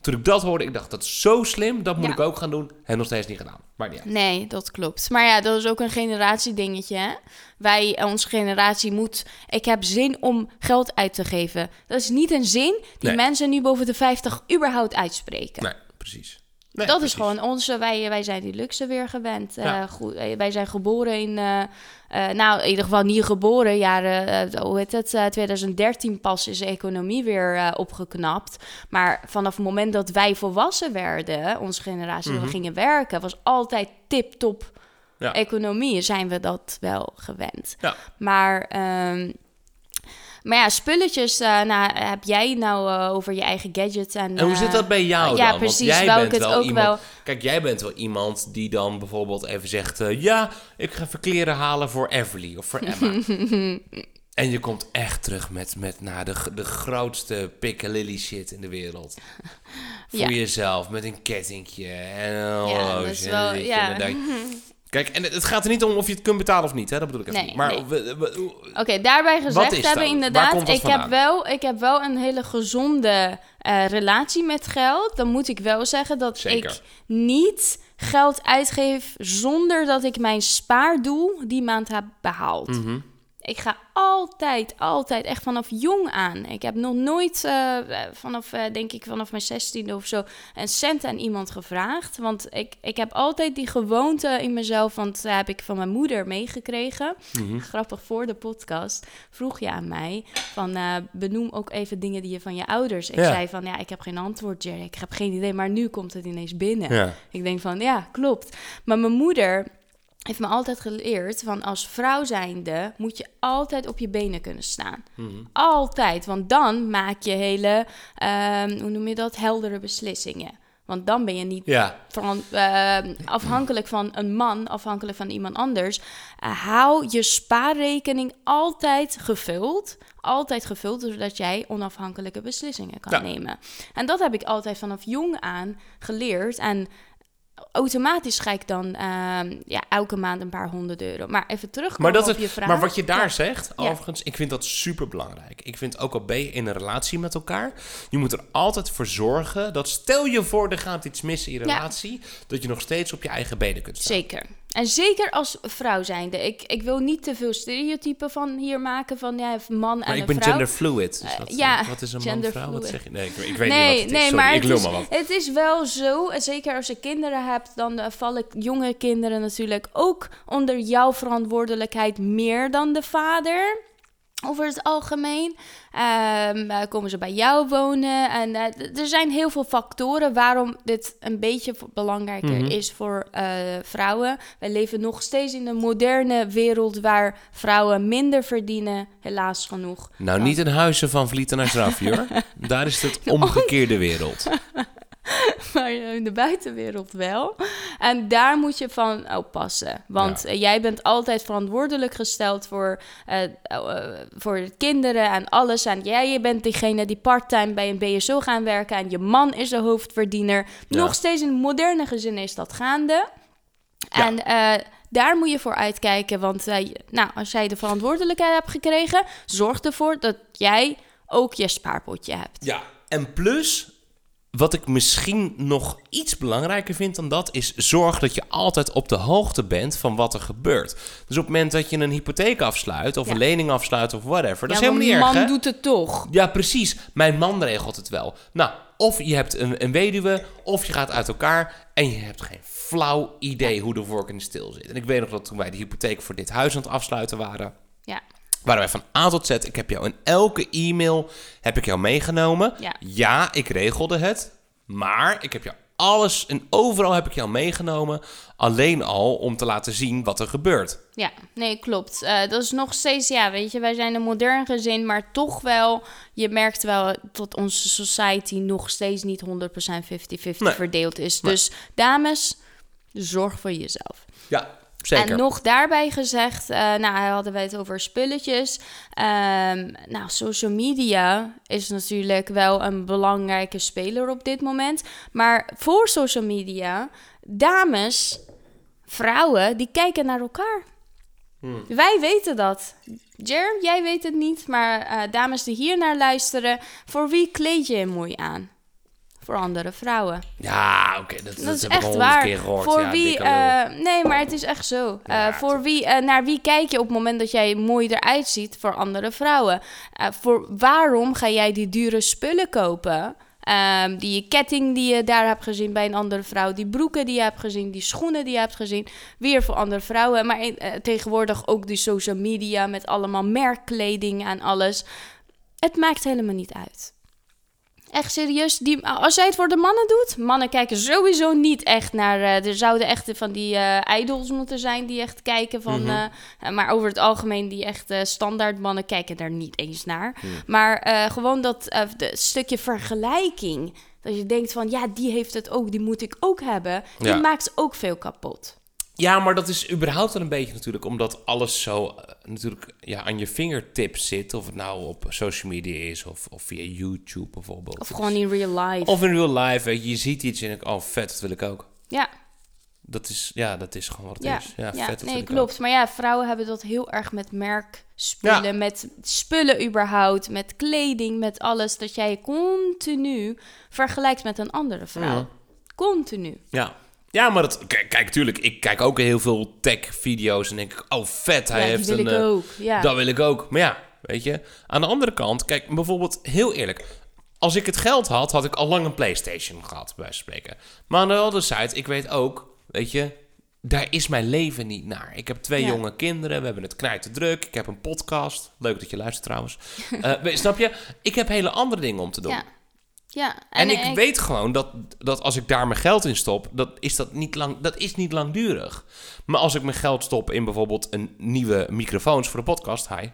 toen ik dat hoorde, ik dacht, dat is zo slim, dat moet Ja. ik ook gaan doen. En nog steeds niet gedaan. Maar uit. Nee, dat klopt. Maar ja, dat is ook een generatiedingetje. Hè? Wij, eh, onze generatie moet... Ik heb zin om geld uit te geven. Dat is niet een zin die Nee. mensen nu boven de 50 überhaupt uitspreken. Nee, precies. Nee, dat precies. is gewoon onze... Wij, wij zijn die luxe weer gewend. Eh, goed, eh, wij zijn geboren in... eh, nou, in ieder geval niet geboren. Jaren, hoe heet het? eh, 2013 pas is de economie weer opgeknapt. Maar vanaf het moment dat wij volwassen werden... Onze generatie, dat we gingen werken... was altijd tip-top Mhm. Ja. economie zijn we dat wel gewend. Ja. Maar ehm, Maar ja, spulletjes, eh, nou, heb jij nou eh, over je eigen gadgets en... En hoe eh, zit dat bij jou ja, dan? precies, Want jij bent ik het wel ook iemand... wel- Kijk, jij bent wel iemand die dan bijvoorbeeld even zegt... eh, ja, ik ga even kleren halen voor Everly of voor Emma. en je komt echt terug met, met nou, de, de grootste piccalilli shit in de wereld. Voor Ja. jezelf, met een kettingje en een Ja, horloge. dat is en wel- en ja. Kijk, en het- gaat er niet om of je het kunt betalen of niet, hè? dat bedoel ik even Nee, niet. Maar nee. Oké, daarbij gezegd hebben inderdaad, ik heb, wel, ik heb wel een hele gezonde eh, relatie met geld. Dan moet ik wel zeggen dat Zeker. ik niet geld uitgeef zonder dat ik mijn spaardoel die maand heb behaald. Mhm. Ik ga altijd, altijd, echt vanaf jong aan. Ik heb nog nooit, eh, vanaf, eh, denk ik, vanaf mijn zestiende of zo, een cent aan iemand gevraagd. Want ik, ik heb altijd die gewoonte in mezelf, want dat heb ik van mijn moeder meegekregen. Mhm. Grappig, voor de podcast vroeg je aan mij van, eh, benoem ook even dingen die je van je ouders. Ik Ja. zei van, ja, ik heb geen antwoord, Jerry. Ik heb geen idee, maar nu komt het ineens binnen. Ja. Ik denk van, ja, klopt. Maar mijn moeder heeft me altijd geleerd van als vrouw zijnde moet je altijd op je benen kunnen staan. Mhm. Altijd, want dan maak je hele, ehm, hoe noem je dat, heldere beslissingen. Want dan ben je niet ja. van, ehm, afhankelijk van een man, afhankelijk van iemand anders. Uh, hou je spaarrekening altijd gevuld. Altijd gevuld, zodat jij onafhankelijke beslissingen kan Ja. nemen. En dat heb ik altijd vanaf jong aan geleerd. En automatisch ga ik dan ehm, ja, elke maand een paar honderd euro. Maar even terugkomen Maar, dat op je vraag. maar wat je daar Ja. zegt, Ja. overigens, ik vind dat super belangrijk. Ik vind ook al ben je in een relatie met elkaar, je moet er altijd voor zorgen dat stel je voor er gaat iets mis in je Ja. relatie, dat je nog steeds op je eigen benen kunt staan. Zeker. En zeker als vrouw zijnde. Ik, ik wil niet te veel stereotypen van hier maken van ja, man en Maar ik een ben vrouw. genderfluid. Dus Eh, ja, wat is een man vrouw? Wat zeg je? Nee, ik, ik weet nee, niet wat het is. nee, Sorry, maar ik het lul is, maar wat. het is wel zo, en zeker als je kinderen hebt, dan eh, vallen jonge kinderen natuurlijk ook onder jouw verantwoordelijkheid meer dan de vader. Over het algemeen Ehm, eh, komen ze bij jou wonen. En eh, er zijn heel veel factoren waarom dit een beetje belangrijker Mhm. is voor eh, vrouwen. Wij leven nog steeds in een moderne wereld waar vrouwen minder verdienen, helaas genoeg. Nou, dan- niet in huizen van Vlieten naar Stravie, hoor. Daar is het omgekeerde wereld. maar in de buitenwereld wel. En daar moet je van oppassen. Want Ja. eh, jij bent altijd verantwoordelijk gesteld voor, eh, eh, voor de kinderen en alles. En jij je bent degene die parttime bij een BSO gaan werken. En je man is de hoofdverdiener. Ja. Nog steeds in moderne gezinnen is dat gaande. Ja. En eh, daar moet je voor uitkijken. Want eh, nou, als jij de verantwoordelijkheid hebt gekregen, zorg ervoor dat jij ook je spaarpotje hebt. Ja, en plus, wat ik misschien nog iets belangrijker vind dan dat, is zorg dat je altijd op de hoogte bent van wat er gebeurt. Dus op het moment dat je een hypotheek afsluit, of Ja. een lening afsluit, of whatever, dat ja, is helemaal niet erg, man hè? doet het toch. Ja, precies. Mijn man regelt het wel. Nou, of je hebt een, een weduwe, of je gaat uit elkaar en je hebt geen flauw idee hoe de vork in de steel zit. En ik weet nog dat toen wij de hypotheek voor dit huis aan het afsluiten waren, Ja. Waren wij van A tot Z. Ik heb jou in elke e-mail heb ik jou meegenomen. Ja. ik regelde het. Maar ik heb jou alles en overal heb ik jou meegenomen. Alleen al om te laten zien wat er gebeurt. Ja, nee, klopt. Eh, dat is nog steeds, ja, weet je, wij zijn een modern gezin, maar toch wel, je merkt wel dat onze society nog steeds niet 100% 50-50 Nee. verdeeld is. Nee. Dus dames, zorg voor jezelf. Ja, zeker. En nog daarbij gezegd, eh, nou hadden wij het over spulletjes. Ehm, nou, social media is natuurlijk wel een belangrijke speler op dit moment. Maar voor social media, dames, vrouwen, die kijken naar elkaar. Wij weten dat. Jer, jij weet het niet, maar eh, dames die hier naar luisteren, voor wie kleed je je mooi aan? Voor andere vrouwen. Ja, oké. dat, dat, Dat is echt waar. keer gehoord. Voor ja, wie, eh, nee, maar het is echt zo. Ja, Eh, voor wie, eh, naar wie kijk je op het moment dat jij mooi eruit ziet voor andere vrouwen? Voor waarom ga jij die dure spullen kopen? Ehm, die ketting die je daar hebt gezien bij een andere vrouw, die broeken die je hebt gezien, die schoenen die je hebt gezien, weer voor andere vrouwen. Maar eh, tegenwoordig ook die social media met allemaal merkkleding en alles. Het maakt helemaal niet uit. Echt serieus, die, als jij het voor de mannen doet, mannen kijken sowieso niet echt naar. eh, er zouden echt van die eh idols moeten zijn die echt kijken van. Mhm. eh, maar over het algemeen, die echt standaard mannen kijken daar niet eens naar. Maar gewoon dat de stukje vergelijking. Dat je denkt van ja, die heeft het ook, die moet ik ook hebben. Die Ja. maakt ook veel kapot. Ja, maar dat is überhaupt wel een beetje natuurlijk omdat alles zo eh, natuurlijk ja, aan je fingertips zit. Of het nou op social media is of, of via YouTube bijvoorbeeld. Of gewoon in real life. Of in real life, weet je, je ziet iets en ik, oh vet, dat wil ik ook. ja, Dat is, ja, dat is gewoon wat het ja, is. Ja, ja, vet, dat nee, klopt. Maar ja, vrouwen hebben dat heel erg met merkspullen, met spullen überhaupt, met kleding, met alles. Dat jij je continu vergelijkt met een andere vrouw. Mhm. Continu. Ja. Ja, maar dat, kijk, kijk, tuurlijk, ik kijk ook heel veel tech-video's en denk ik, oh vet, hij ja, heeft wil een... ik eh, ook. Ja. Dat wil ik ook. Maar ja, weet je, aan de andere kant, kijk, bijvoorbeeld, heel eerlijk. Als ik het geld had, had ik al lang een PlayStation gehad, bij wijze van spreken. Maar aan de andere zijde, ik weet ook, weet je, daar is mijn leven niet naar. Ik heb twee Ja. jonge kinderen, we hebben het knijten druk. Ik heb een podcast. Leuk dat je luistert trouwens. We- snap je? Ik heb hele andere dingen om te doen. Ja. Ja, En, ik weet gewoon dat, dat als ik daar mijn geld in stop, dat is, dat, niet lang, dat is niet langdurig. Maar als ik mijn geld stop in bijvoorbeeld een nieuwe microfoons voor de podcast, hi,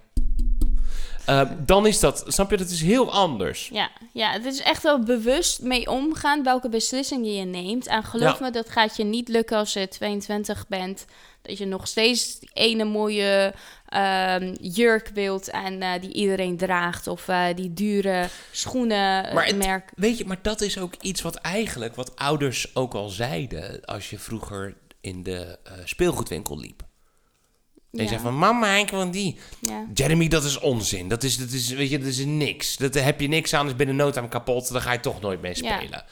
eh, dan is dat, snap je, dat is heel anders. Ja, ja, het is echt wel bewust mee omgaan welke beslissingen je neemt. En geloof Ja. me, dat gaat je niet lukken als je 22 bent. Dat je nog steeds die ene mooie ehm, jurk wilt en eh, die iedereen draagt. Of eh, die dure schoenen Maar het- merk. Weet je, maar dat is ook iets wat eigenlijk, wat ouders ook al zeiden als je vroeger in de speelgoedwinkel liep. Je Ja, van, mama, ik wil die. ja. Jeremy, dat is onzin. Dat is, dat is, weet je, dat is niks. Dat heb je niks aan, is binnen no time kapot. Dan ga je toch nooit mee Ja. spelen.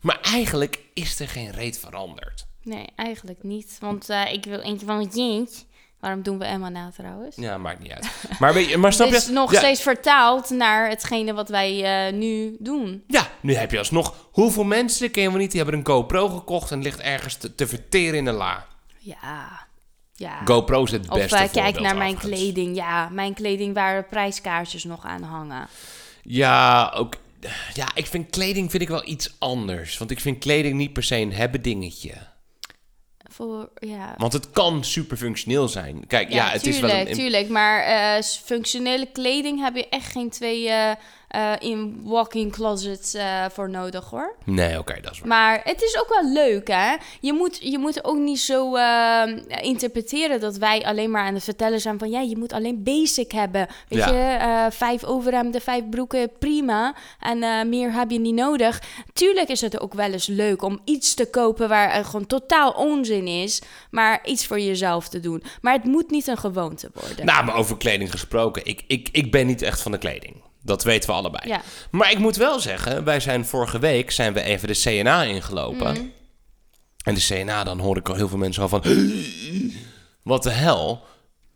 Maar eigenlijk is er geen reet veranderd. Nee, eigenlijk niet. Want eh, ik wil eentje van jeentje. Waarom doen we Emma nou trouwens? Ja, maakt niet uit. Maar, weet je, maar snap Het is je? nog ja, steeds vertaald naar hetgene wat wij eh, nu doen. Ja, nu heb je alsnog... Hoeveel mensen, ken je wel niet, die hebben een GoPro gekocht... en ligt ergens te, te verteren in de la. Ja, ja. GoPro is het Of beste eh, kijk naar mijn kleding. Ja, mijn kleding waar prijskaartjes nog aan hangen. Ja, ook... Ja, ik vind kleding vind ik wel iets anders. Want ik vind kleding niet per se een hebben dingetje. Voor, ja. Want het kan super functioneel zijn. Kijk, ja, het tuurlijk, is wel een... tuurlijk. Maar eh, functionele kleding heb je echt geen twee eh, eh, in walk-in closets eh, voor nodig, hoor. Nee, oké, dat is waar. Maar het is ook wel leuk, hè? Je moet, je moet ook niet zo eh, interpreteren dat wij alleen maar aan het vertellen zijn van... ja, je moet alleen basic hebben. Weet Ja. je, eh, vijf overhemden, vijf broeken, prima. En meer heb je niet nodig. Tuurlijk is het ook wel eens leuk om iets te kopen waar gewoon totaal onzin is... maar iets voor jezelf te doen. Maar het moet niet een gewoonte worden. Nou, maar over kleding gesproken. Ik, ik, ik ben niet echt van de kleding. Dat weten we allebei. Ja. Maar ik moet wel zeggen, wij zijn vorige week zijn we even de CNA ingelopen. Mhm. En de CNA, dan hoor ik al heel veel mensen al van... Wat de hel?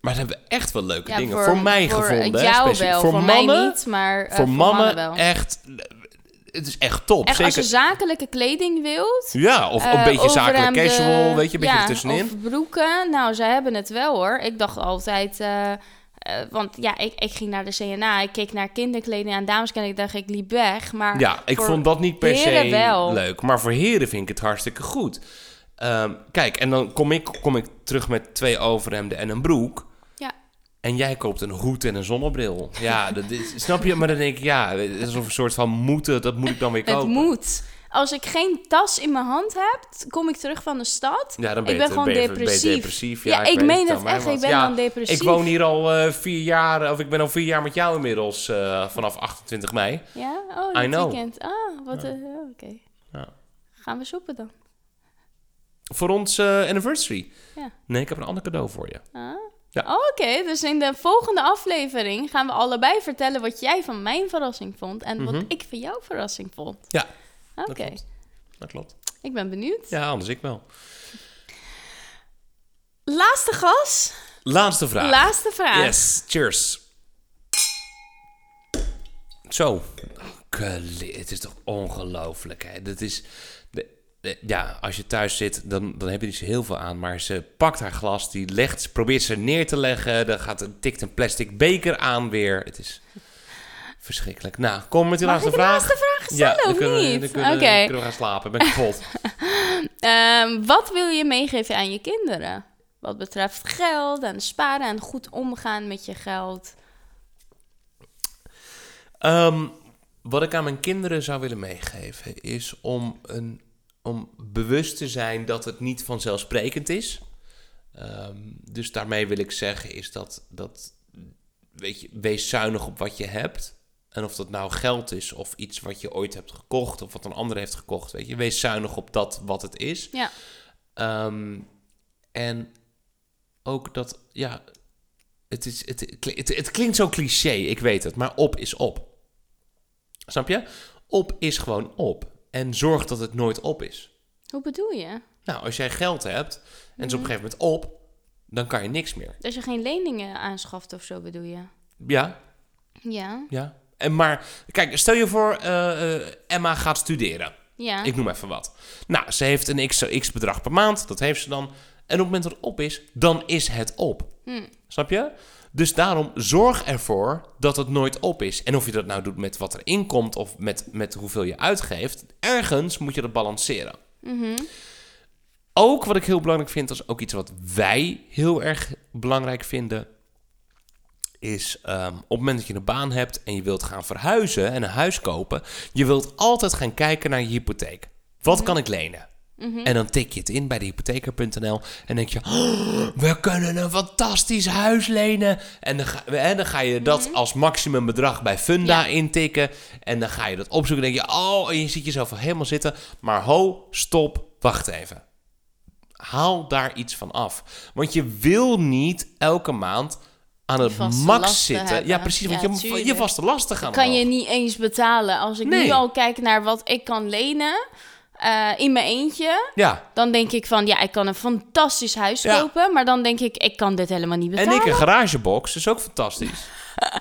Maar ze hebben echt wel leuke Ja, dingen. Voor, mij voor gevonden. jou wel, voor, voor, mannen, mij niet, maar eh, voor mannen, wel. echt... Het is echt top. Echt, als je Zeker. zakelijke kleding wilt... Ja, of Eh, een beetje zakelijk casual, weet je, een beetje ja. Of broeken. Nou, ze hebben het wel hoor. Ik dacht altijd. eh, eh, want ja, ik, ik ging naar de CNA. Ik keek naar kinderkleding en dameskleding. dacht ik liep weg. Maar Ja, ik vond dat niet per se wel. leuk. Maar voor heren vind ik het hartstikke goed. Ehm, kijk, en dan kom ik, kom ik terug met twee overhemden en een broek. Ja. En jij koopt een hoed en een zonnebril. Ja, dat is, snap je? Maar dan denk ik, ja, het is een soort van moeten, dat moet ik dan weer het kopen. moet. Als ik geen tas in mijn hand heb, kom ik terug van de stad. Ja, dan ben ik ben gewoon ben je- ben je depressief. Ja, ik meen het echt. Ik ben Ja, dan depressief. Ik woon hier al eh, vier jaar, of ik ben al vier jaar met jou inmiddels, eh, vanaf 28 mei. Ja? Oh, dit weekend. Ah, wat... eh, oh, Oké. Ja. Gaan we shoppen dan? Voor ons anniversary. Ja. Nee, ik heb een ander cadeau voor je. Ah. Ja. Oh, Oké, dus in de volgende aflevering gaan we allebei vertellen wat jij van mijn verrassing vond en Mhm. wat ik van jouw verrassing vond. Ja, Oké, dat klopt. Dat klopt. ik ben benieuwd. Ja, anders ik wel. Laatste gas, Laatste vraag. laatste vraag. Yes, cheers. Zo. Het is toch ongelooflijk, hè? Dat is... de- de- ja, als je thuis zit, dan, dan heb je niet zo heel veel aan. Maar ze pakt haar glas, die legt, probeert ze neer te leggen. Dan gaat, tikt een plastic beker aan weer. Het is Verschrikkelijk. Nou, kom met die Mag laatste vraag. laatste vraag stellen dan of kunnen we- niet? kunnen, Oké. kunnen we gaan slapen. Ben ik kapot. Ehm, wat wil je meegeven aan je kinderen? Wat betreft geld en sparen en goed omgaan met je geld. Ehm, wat ik aan mijn kinderen zou willen meegeven is om, een, om bewust te zijn dat het niet vanzelfsprekend is. Ehm, dus daarmee wil ik zeggen is dat, dat weet je, wees zuinig op wat je hebt. En of dat nou geld is of iets wat je ooit hebt gekocht of wat een ander heeft gekocht, weet je, wees zuinig op dat wat het is. Ja. Ehm, en ook dat, ja, het, is, het, het, het, klinkt zo cliché, ik weet het, maar op is op. Snap je? Op is gewoon op. En zorg dat het nooit op is. Hoe bedoel je? Nou, als jij geld hebt en Mhm. is op een gegeven moment op, dan kan je niks meer. Als je geen leningen aanschaft of zo bedoel je? Ja, Ja. ja. En maar, kijk, stel je voor, eh, eh, Emma gaat studeren. Ja. Ik noem even wat. Nou, ze heeft een x, x bedrag per maand, dat heeft ze dan. En op het moment dat het op is, dan is het op. Hm. Snap je? Dus daarom zorg ervoor dat het nooit op is. En of je dat nou doet met wat er inkomt of met, met hoeveel je uitgeeft, ergens moet je dat balanceren. Mhm. Ook wat ik heel belangrijk vind, dat is ook iets wat wij heel erg belangrijk vinden, is ehm, op het moment dat je een baan hebt en je wilt gaan verhuizen en een huis kopen, je wilt altijd gaan kijken naar je hypotheek. Wat kan ik lenen? En dan tik je het in bij de hypotheker.nl en denk je, "Oh, we kunnen een fantastisch huis lenen. En dan ga, en dan ga je dat als maximumbedrag bij Funda Ja. intikken. En dan ga je dat opzoeken en denk je, oh, en je ziet jezelf al helemaal zitten. Maar ho, stop, wacht even. Haal daar iets van af. Want je wil niet elke maand aan het max zitten. hebben. Ja, precies, want je, je vaste lasten gaan kan je niet eens betalen. Als ik Nee. nu al kijk naar wat ik kan lenen eh, in mijn eentje, Ja, dan denk ik van ja, ik kan een fantastisch huis Ja. kopen, maar dan denk ik, ik kan dit helemaal niet en betalen. ik een garagebox, is ook fantastisch.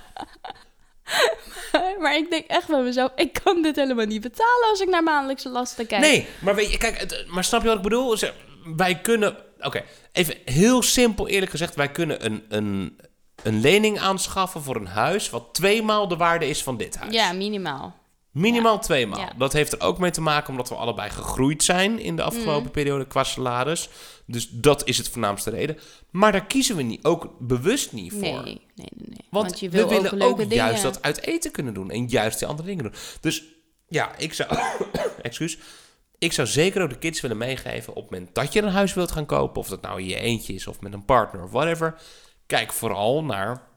maar ik denk echt bij mezelf, ik kan dit helemaal niet betalen als ik naar maandelijkse lasten kijk. Nee, maar weet je, kijk, het- maar snap je wat ik bedoel? Wij kunnen, oké, even heel simpel eerlijk gezegd, wij kunnen een, een, een lening aanschaffen voor een huis wat tweemaal de waarde is van dit huis. Ja, minimaal. Minimaal tweemaal. Ja. Dat heeft er ook mee te maken omdat we allebei gegroeid zijn in de afgelopen Mm. periode qua salaris. Dus dat is het voornaamste reden. Maar daar kiezen we niet, ook bewust niet voor. Nee, nee, nee. nee. Want, Want, je wil we willen ook ook dingen. juist dat uit eten kunnen doen. En juist die andere dingen doen. Dus ja, ik zou... excuus. Ik zou zeker ook de kids willen meegeven... op het moment dat je een huis wilt gaan kopen... of dat nou in je eentje is of met een partner of whatever... kijk vooral naar...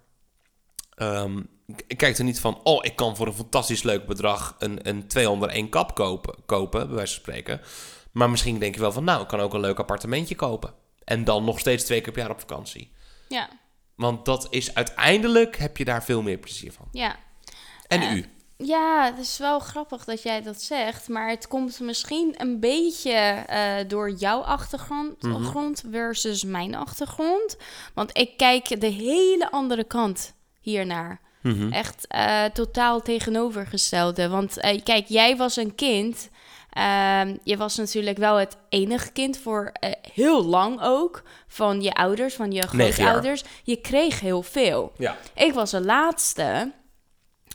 k- kijk er niet van... oh, ik kan voor een fantastisch leuk bedrag... een, een 201 kap kopen, kopen, bij wijze van spreken. Maar misschien denk je wel van... nou, ik kan ook een leuk appartementje kopen. En dan nog steeds twee keer per jaar op vakantie. Ja, Want dat is uiteindelijk heb je daar veel meer plezier van. ja. En Eh, u? Ja, het is wel grappig dat jij dat zegt, maar het komt misschien een beetje eh, door jouw achtergrond Mhm. versus mijn achtergrond. Want ik kijk de hele andere kant hiernaar. Mhm. Echt eh, totaal tegenovergestelde. Want eh, kijk, jij was een kind. Ehm, je was natuurlijk wel het enige kind voor heel lang ook. Van je ouders, van je grootouders. Je kreeg heel veel. Ja. Ik was de laatste,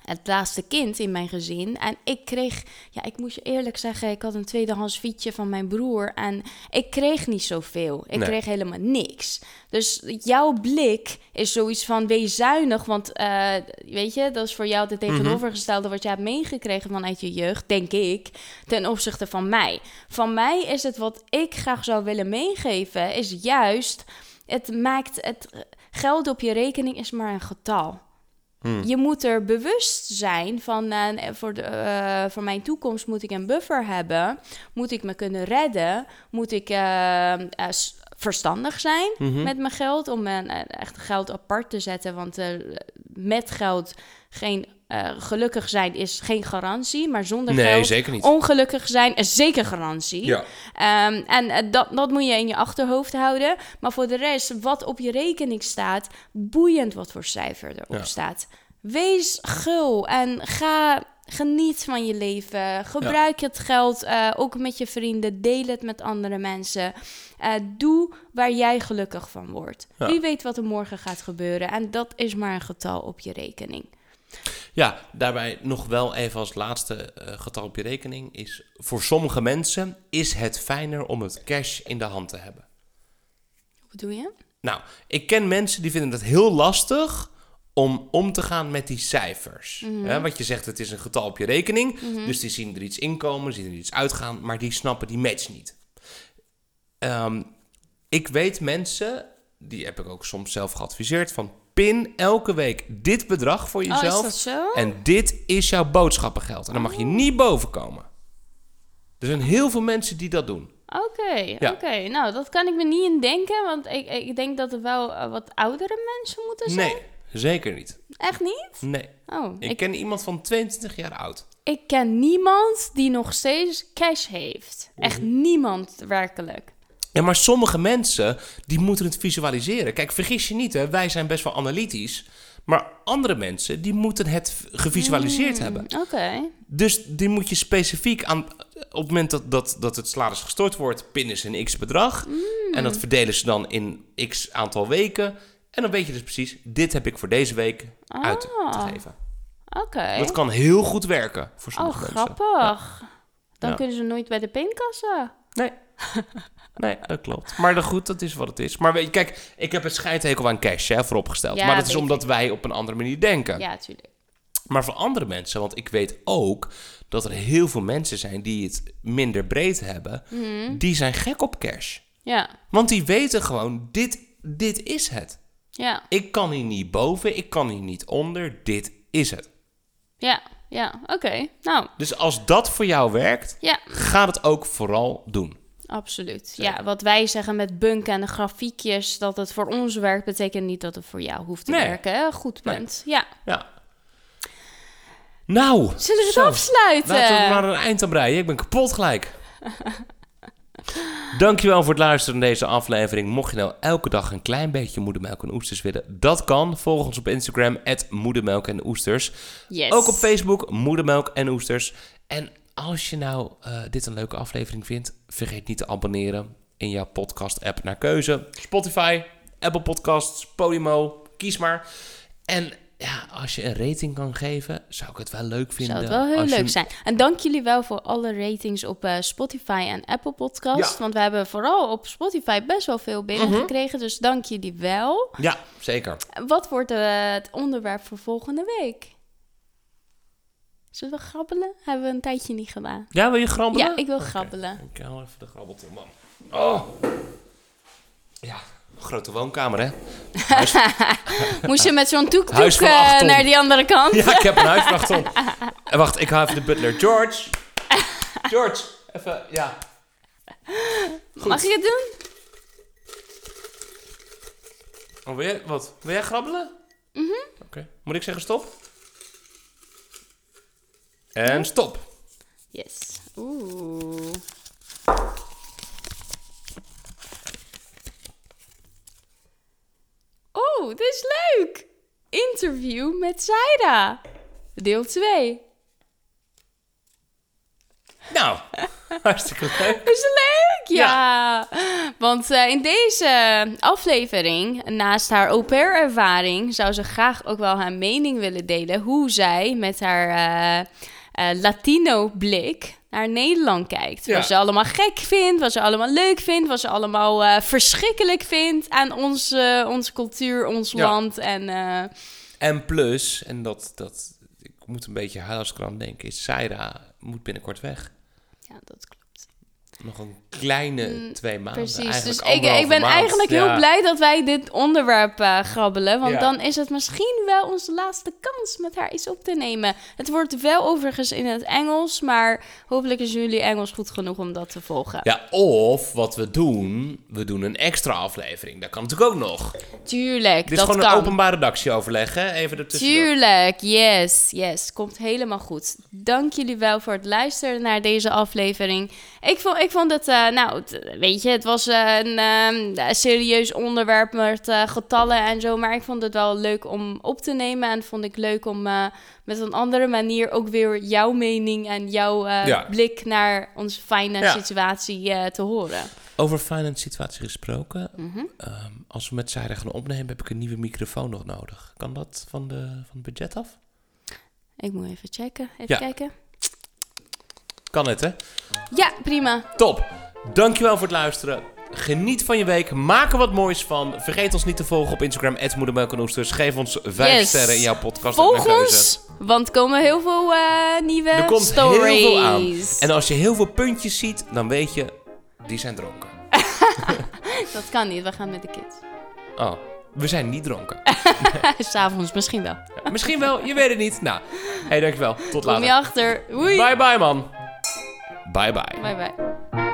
het laatste kind in mijn gezin. En ik kreeg, ja, ik moet je eerlijk zeggen, ik had een tweedehands fietsje van mijn broer. En ik kreeg niet zoveel. Ik Nee. kreeg helemaal niks. Dus jouw blik is zoiets van, wees zuinig. Want, eh, weet je, dat is voor jou het tegenovergestelde wat je hebt meegekregen vanuit je jeugd, denk ik, ten opzichte van mij. Van mij is het wat ik graag zou willen meegeven, is juist, het maakt het geld op je rekening is maar een getal. Hmm. Je moet er bewust zijn van, eh, voor, de, eh, voor mijn toekomst moet ik een buffer hebben. Moet ik me kunnen redden? Moet ik eh, verstandig zijn Mhm. met mijn geld om mijn echt geld apart te zetten? Want met geld geen eh, gelukkig zijn is geen garantie, maar zonder Nee, geld zeker niet. ongelukkig zijn is zeker garantie. Ja. Ehm, en eh, dat, dat moet je in je achterhoofd houden. Maar voor de rest, wat op je rekening staat, boeiend wat voor cijfer erop Ja. staat. Wees gul en ga. Geniet van je leven. Gebruik het geld eh, ook met je vrienden. Deel het met andere mensen. Doe waar jij gelukkig van wordt. Ja. Wie weet wat er morgen gaat gebeuren. En dat is maar een getal op je rekening. Ja, daarbij nog wel even als laatste eh, getal op je rekening is... voor sommige mensen is het fijner om het cash in de hand te hebben. Wat bedoel je? Nou, ik ken mensen die vinden het heel lastig om om te gaan met die cijfers. Hè, wat je zegt, het is een getal op je rekening. Dus die zien er iets inkomen, zien er iets uitgaan, maar die snappen die match niet. Ehm, ik weet mensen, die heb ik ook soms zelf geadviseerd, van pin elke week dit bedrag voor Oh, is jezelf. dat zo? En dit is jouw boodschappengeld. En dan mag je niet boven komen. Er zijn heel veel mensen die dat doen. Oké, Ja. oké. Nou, dat kan ik me niet in denken, want ik, ik denk dat er wel eh, wat oudere mensen moeten zijn. Nee, zeker niet. Echt niet? Nee. Oh, Ik ik, ken iemand van 22 jaar oud. ik ken niemand die nog steeds cash heeft. Echt Mhm. niemand, werkelijk. Ja, maar sommige mensen, die moeten het visualiseren. Kijk, vergis je niet, hè. wij zijn best wel analytisch. Maar andere mensen, die moeten het gevisualiseerd Mm. hebben. Oké. Dus die moet je specifiek aan... Op het moment dat, dat, dat het salaris gestort wordt, pinnen ze een x-bedrag. En dat verdelen ze dan in x aantal weken. En dan weet je dus precies, dit heb ik voor deze week uit te Ah. geven. Oké. Dat kan heel goed werken voor Oh, sommige mensen. grappig. Dan Ja. kunnen ze nooit bij de pinkassa. Nee. Nee, dat klopt. Maar dan goed, dat is wat het is. Maar weet je, kijk, ik heb een scheidhekel aan cash hè, vooropgesteld. Ja, maar dat is omdat wij op een andere manier denken. Ja, tuurlijk. Maar voor andere mensen, want ik weet ook dat er heel veel mensen zijn die het minder breed hebben, Mhm. die zijn gek op cash. Ja, Want die weten gewoon, dit, dit is het. ja, Ik kan hier niet boven, ik kan hier niet onder, dit is het. ja, ja. Oké. Nou, Dus als dat voor jou werkt, ja, ga het ook vooral doen. Absoluut. Ja, wat wij zeggen met bunken en de grafiekjes, dat het voor ons werkt, betekent niet dat het voor jou hoeft te Nee. werken. Hè? Goed punt. Ja. Ja. Nou, Zullen we het zo. afsluiten? Laten we er maar een eind aan breien. Ik ben kapot gelijk. Dankjewel voor het luisteren naar deze aflevering. Mocht je nou elke dag een klein beetje moedermelk en oesters willen, dat kan. Volg ons op Instagram, moedermelk en oesters. Yes. Ook op Facebook, moedermelk en oesters. En als je nou eh, dit een leuke aflevering vindt, vergeet niet te abonneren in jouw podcast-app naar keuze. Spotify, Apple Podcasts, Podimo, kies maar. En ja, als je een rating kan geven, zou ik het wel leuk vinden. Zou het wel heel je leuk zijn. En dank jullie wel voor alle ratings op eh, Spotify en Apple Podcast. Ja. Mhm. Want we hebben vooral op Spotify best wel veel binnengekregen. Dus dank jullie wel. Ja, zeker. Wat wordt eh, het onderwerp voor volgende week? Zullen we grabbelen? Hebben we een tijdje niet gedaan. Ja, wil je grabbelen? Ja, ik wil grabbelen. Ik haal even de grabbelton, man. Oh. Ja, grote woonkamer, hè? Huis, Moest je met zo'n toektoek van eh, naar die andere kant? ja, ik heb een huisvrachtton. En wacht, ik haal even de butler. George. George, even, ja. Mag ik het doen? Oh, wil jij, wat? Wil jij grabbelen? Mhm. Oké. Moet ik zeggen stop? En stop. Yes. Oeh. Oh, dit is leuk! Interview met Zaira. Deel 2. Nou, hartstikke leuk. Is het leuk? Ja. Want eh, in deze aflevering, naast haar au pair ervaring, zou ze graag ook wel haar mening willen delen hoe zij met haar eh, eh, Latino blik naar Nederland kijkt. Ja. Wat ze allemaal gek vindt, wat ze allemaal leuk vindt, wat ze allemaal eh, verschrikkelijk vindt aan onze, onze cultuur, ons Ja. land. En eh, En plus, en dat, dat, ik moet een beetje huilskrant denken, is Zaira moet binnenkort weg. ja, dat klopt. Nog een kleine Mm, twee maanden. Precies, eigenlijk dus ik, ik ben maand. eigenlijk heel blij dat wij dit onderwerp eh, grabbelen. Want Ja. dan is het misschien wel onze laatste kans met haar iets op te nemen. Het wordt wel overigens in het Engels, maar hopelijk is jullie Engels goed genoeg om dat te volgen. Ja, of wat we doen, we doen een extra aflevering. Dat kan natuurlijk ook nog. Tuurlijk, Dit is dat gewoon kan. een openbaar redactieoverleg, hè? Even ertussendoor. Tuurlijk, yes, yes. Komt helemaal goed. Dank jullie wel voor het luisteren naar deze aflevering. Ik vond, ik vond het, eh, nou, weet je, het was eh, een ehm, serieus onderwerp met eh, getallen en zo. Maar ik vond het wel leuk om op te nemen. En vond ik leuk om met een andere manier ook weer jouw mening en jouw Ja. blik naar onze finance Ja. situatie te horen. Over finance situatie gesproken. Mhm. ehm, als we met Sarah gaan opnemen, heb ik een nieuwe microfoon nog nodig. Kan dat van, de, van het budget af? Ik moet even checken. Even Ja. kijken. Kan het, hè? Ja, prima. Top. Dankjewel voor het luisteren. Geniet van je week. Maak er wat moois van. Vergeet ons niet te volgen op Instagram, @moedermelkenoesters. Geef ons vijf Yes. sterren in jouw podcast. Volg ons, want er komen heel veel eh, nieuwe Er komt stories. heel veel aan. En als je heel veel puntjes ziet, dan weet je, die zijn dronken. Dat kan niet, we gaan met de kids. Oh, we zijn niet dronken. S'avonds misschien wel. Misschien wel, je weet het niet. Nou, hey, dankjewel. Tot Kom je later. achter. Oei. Bye bye, man. Bye bye. Bye bye.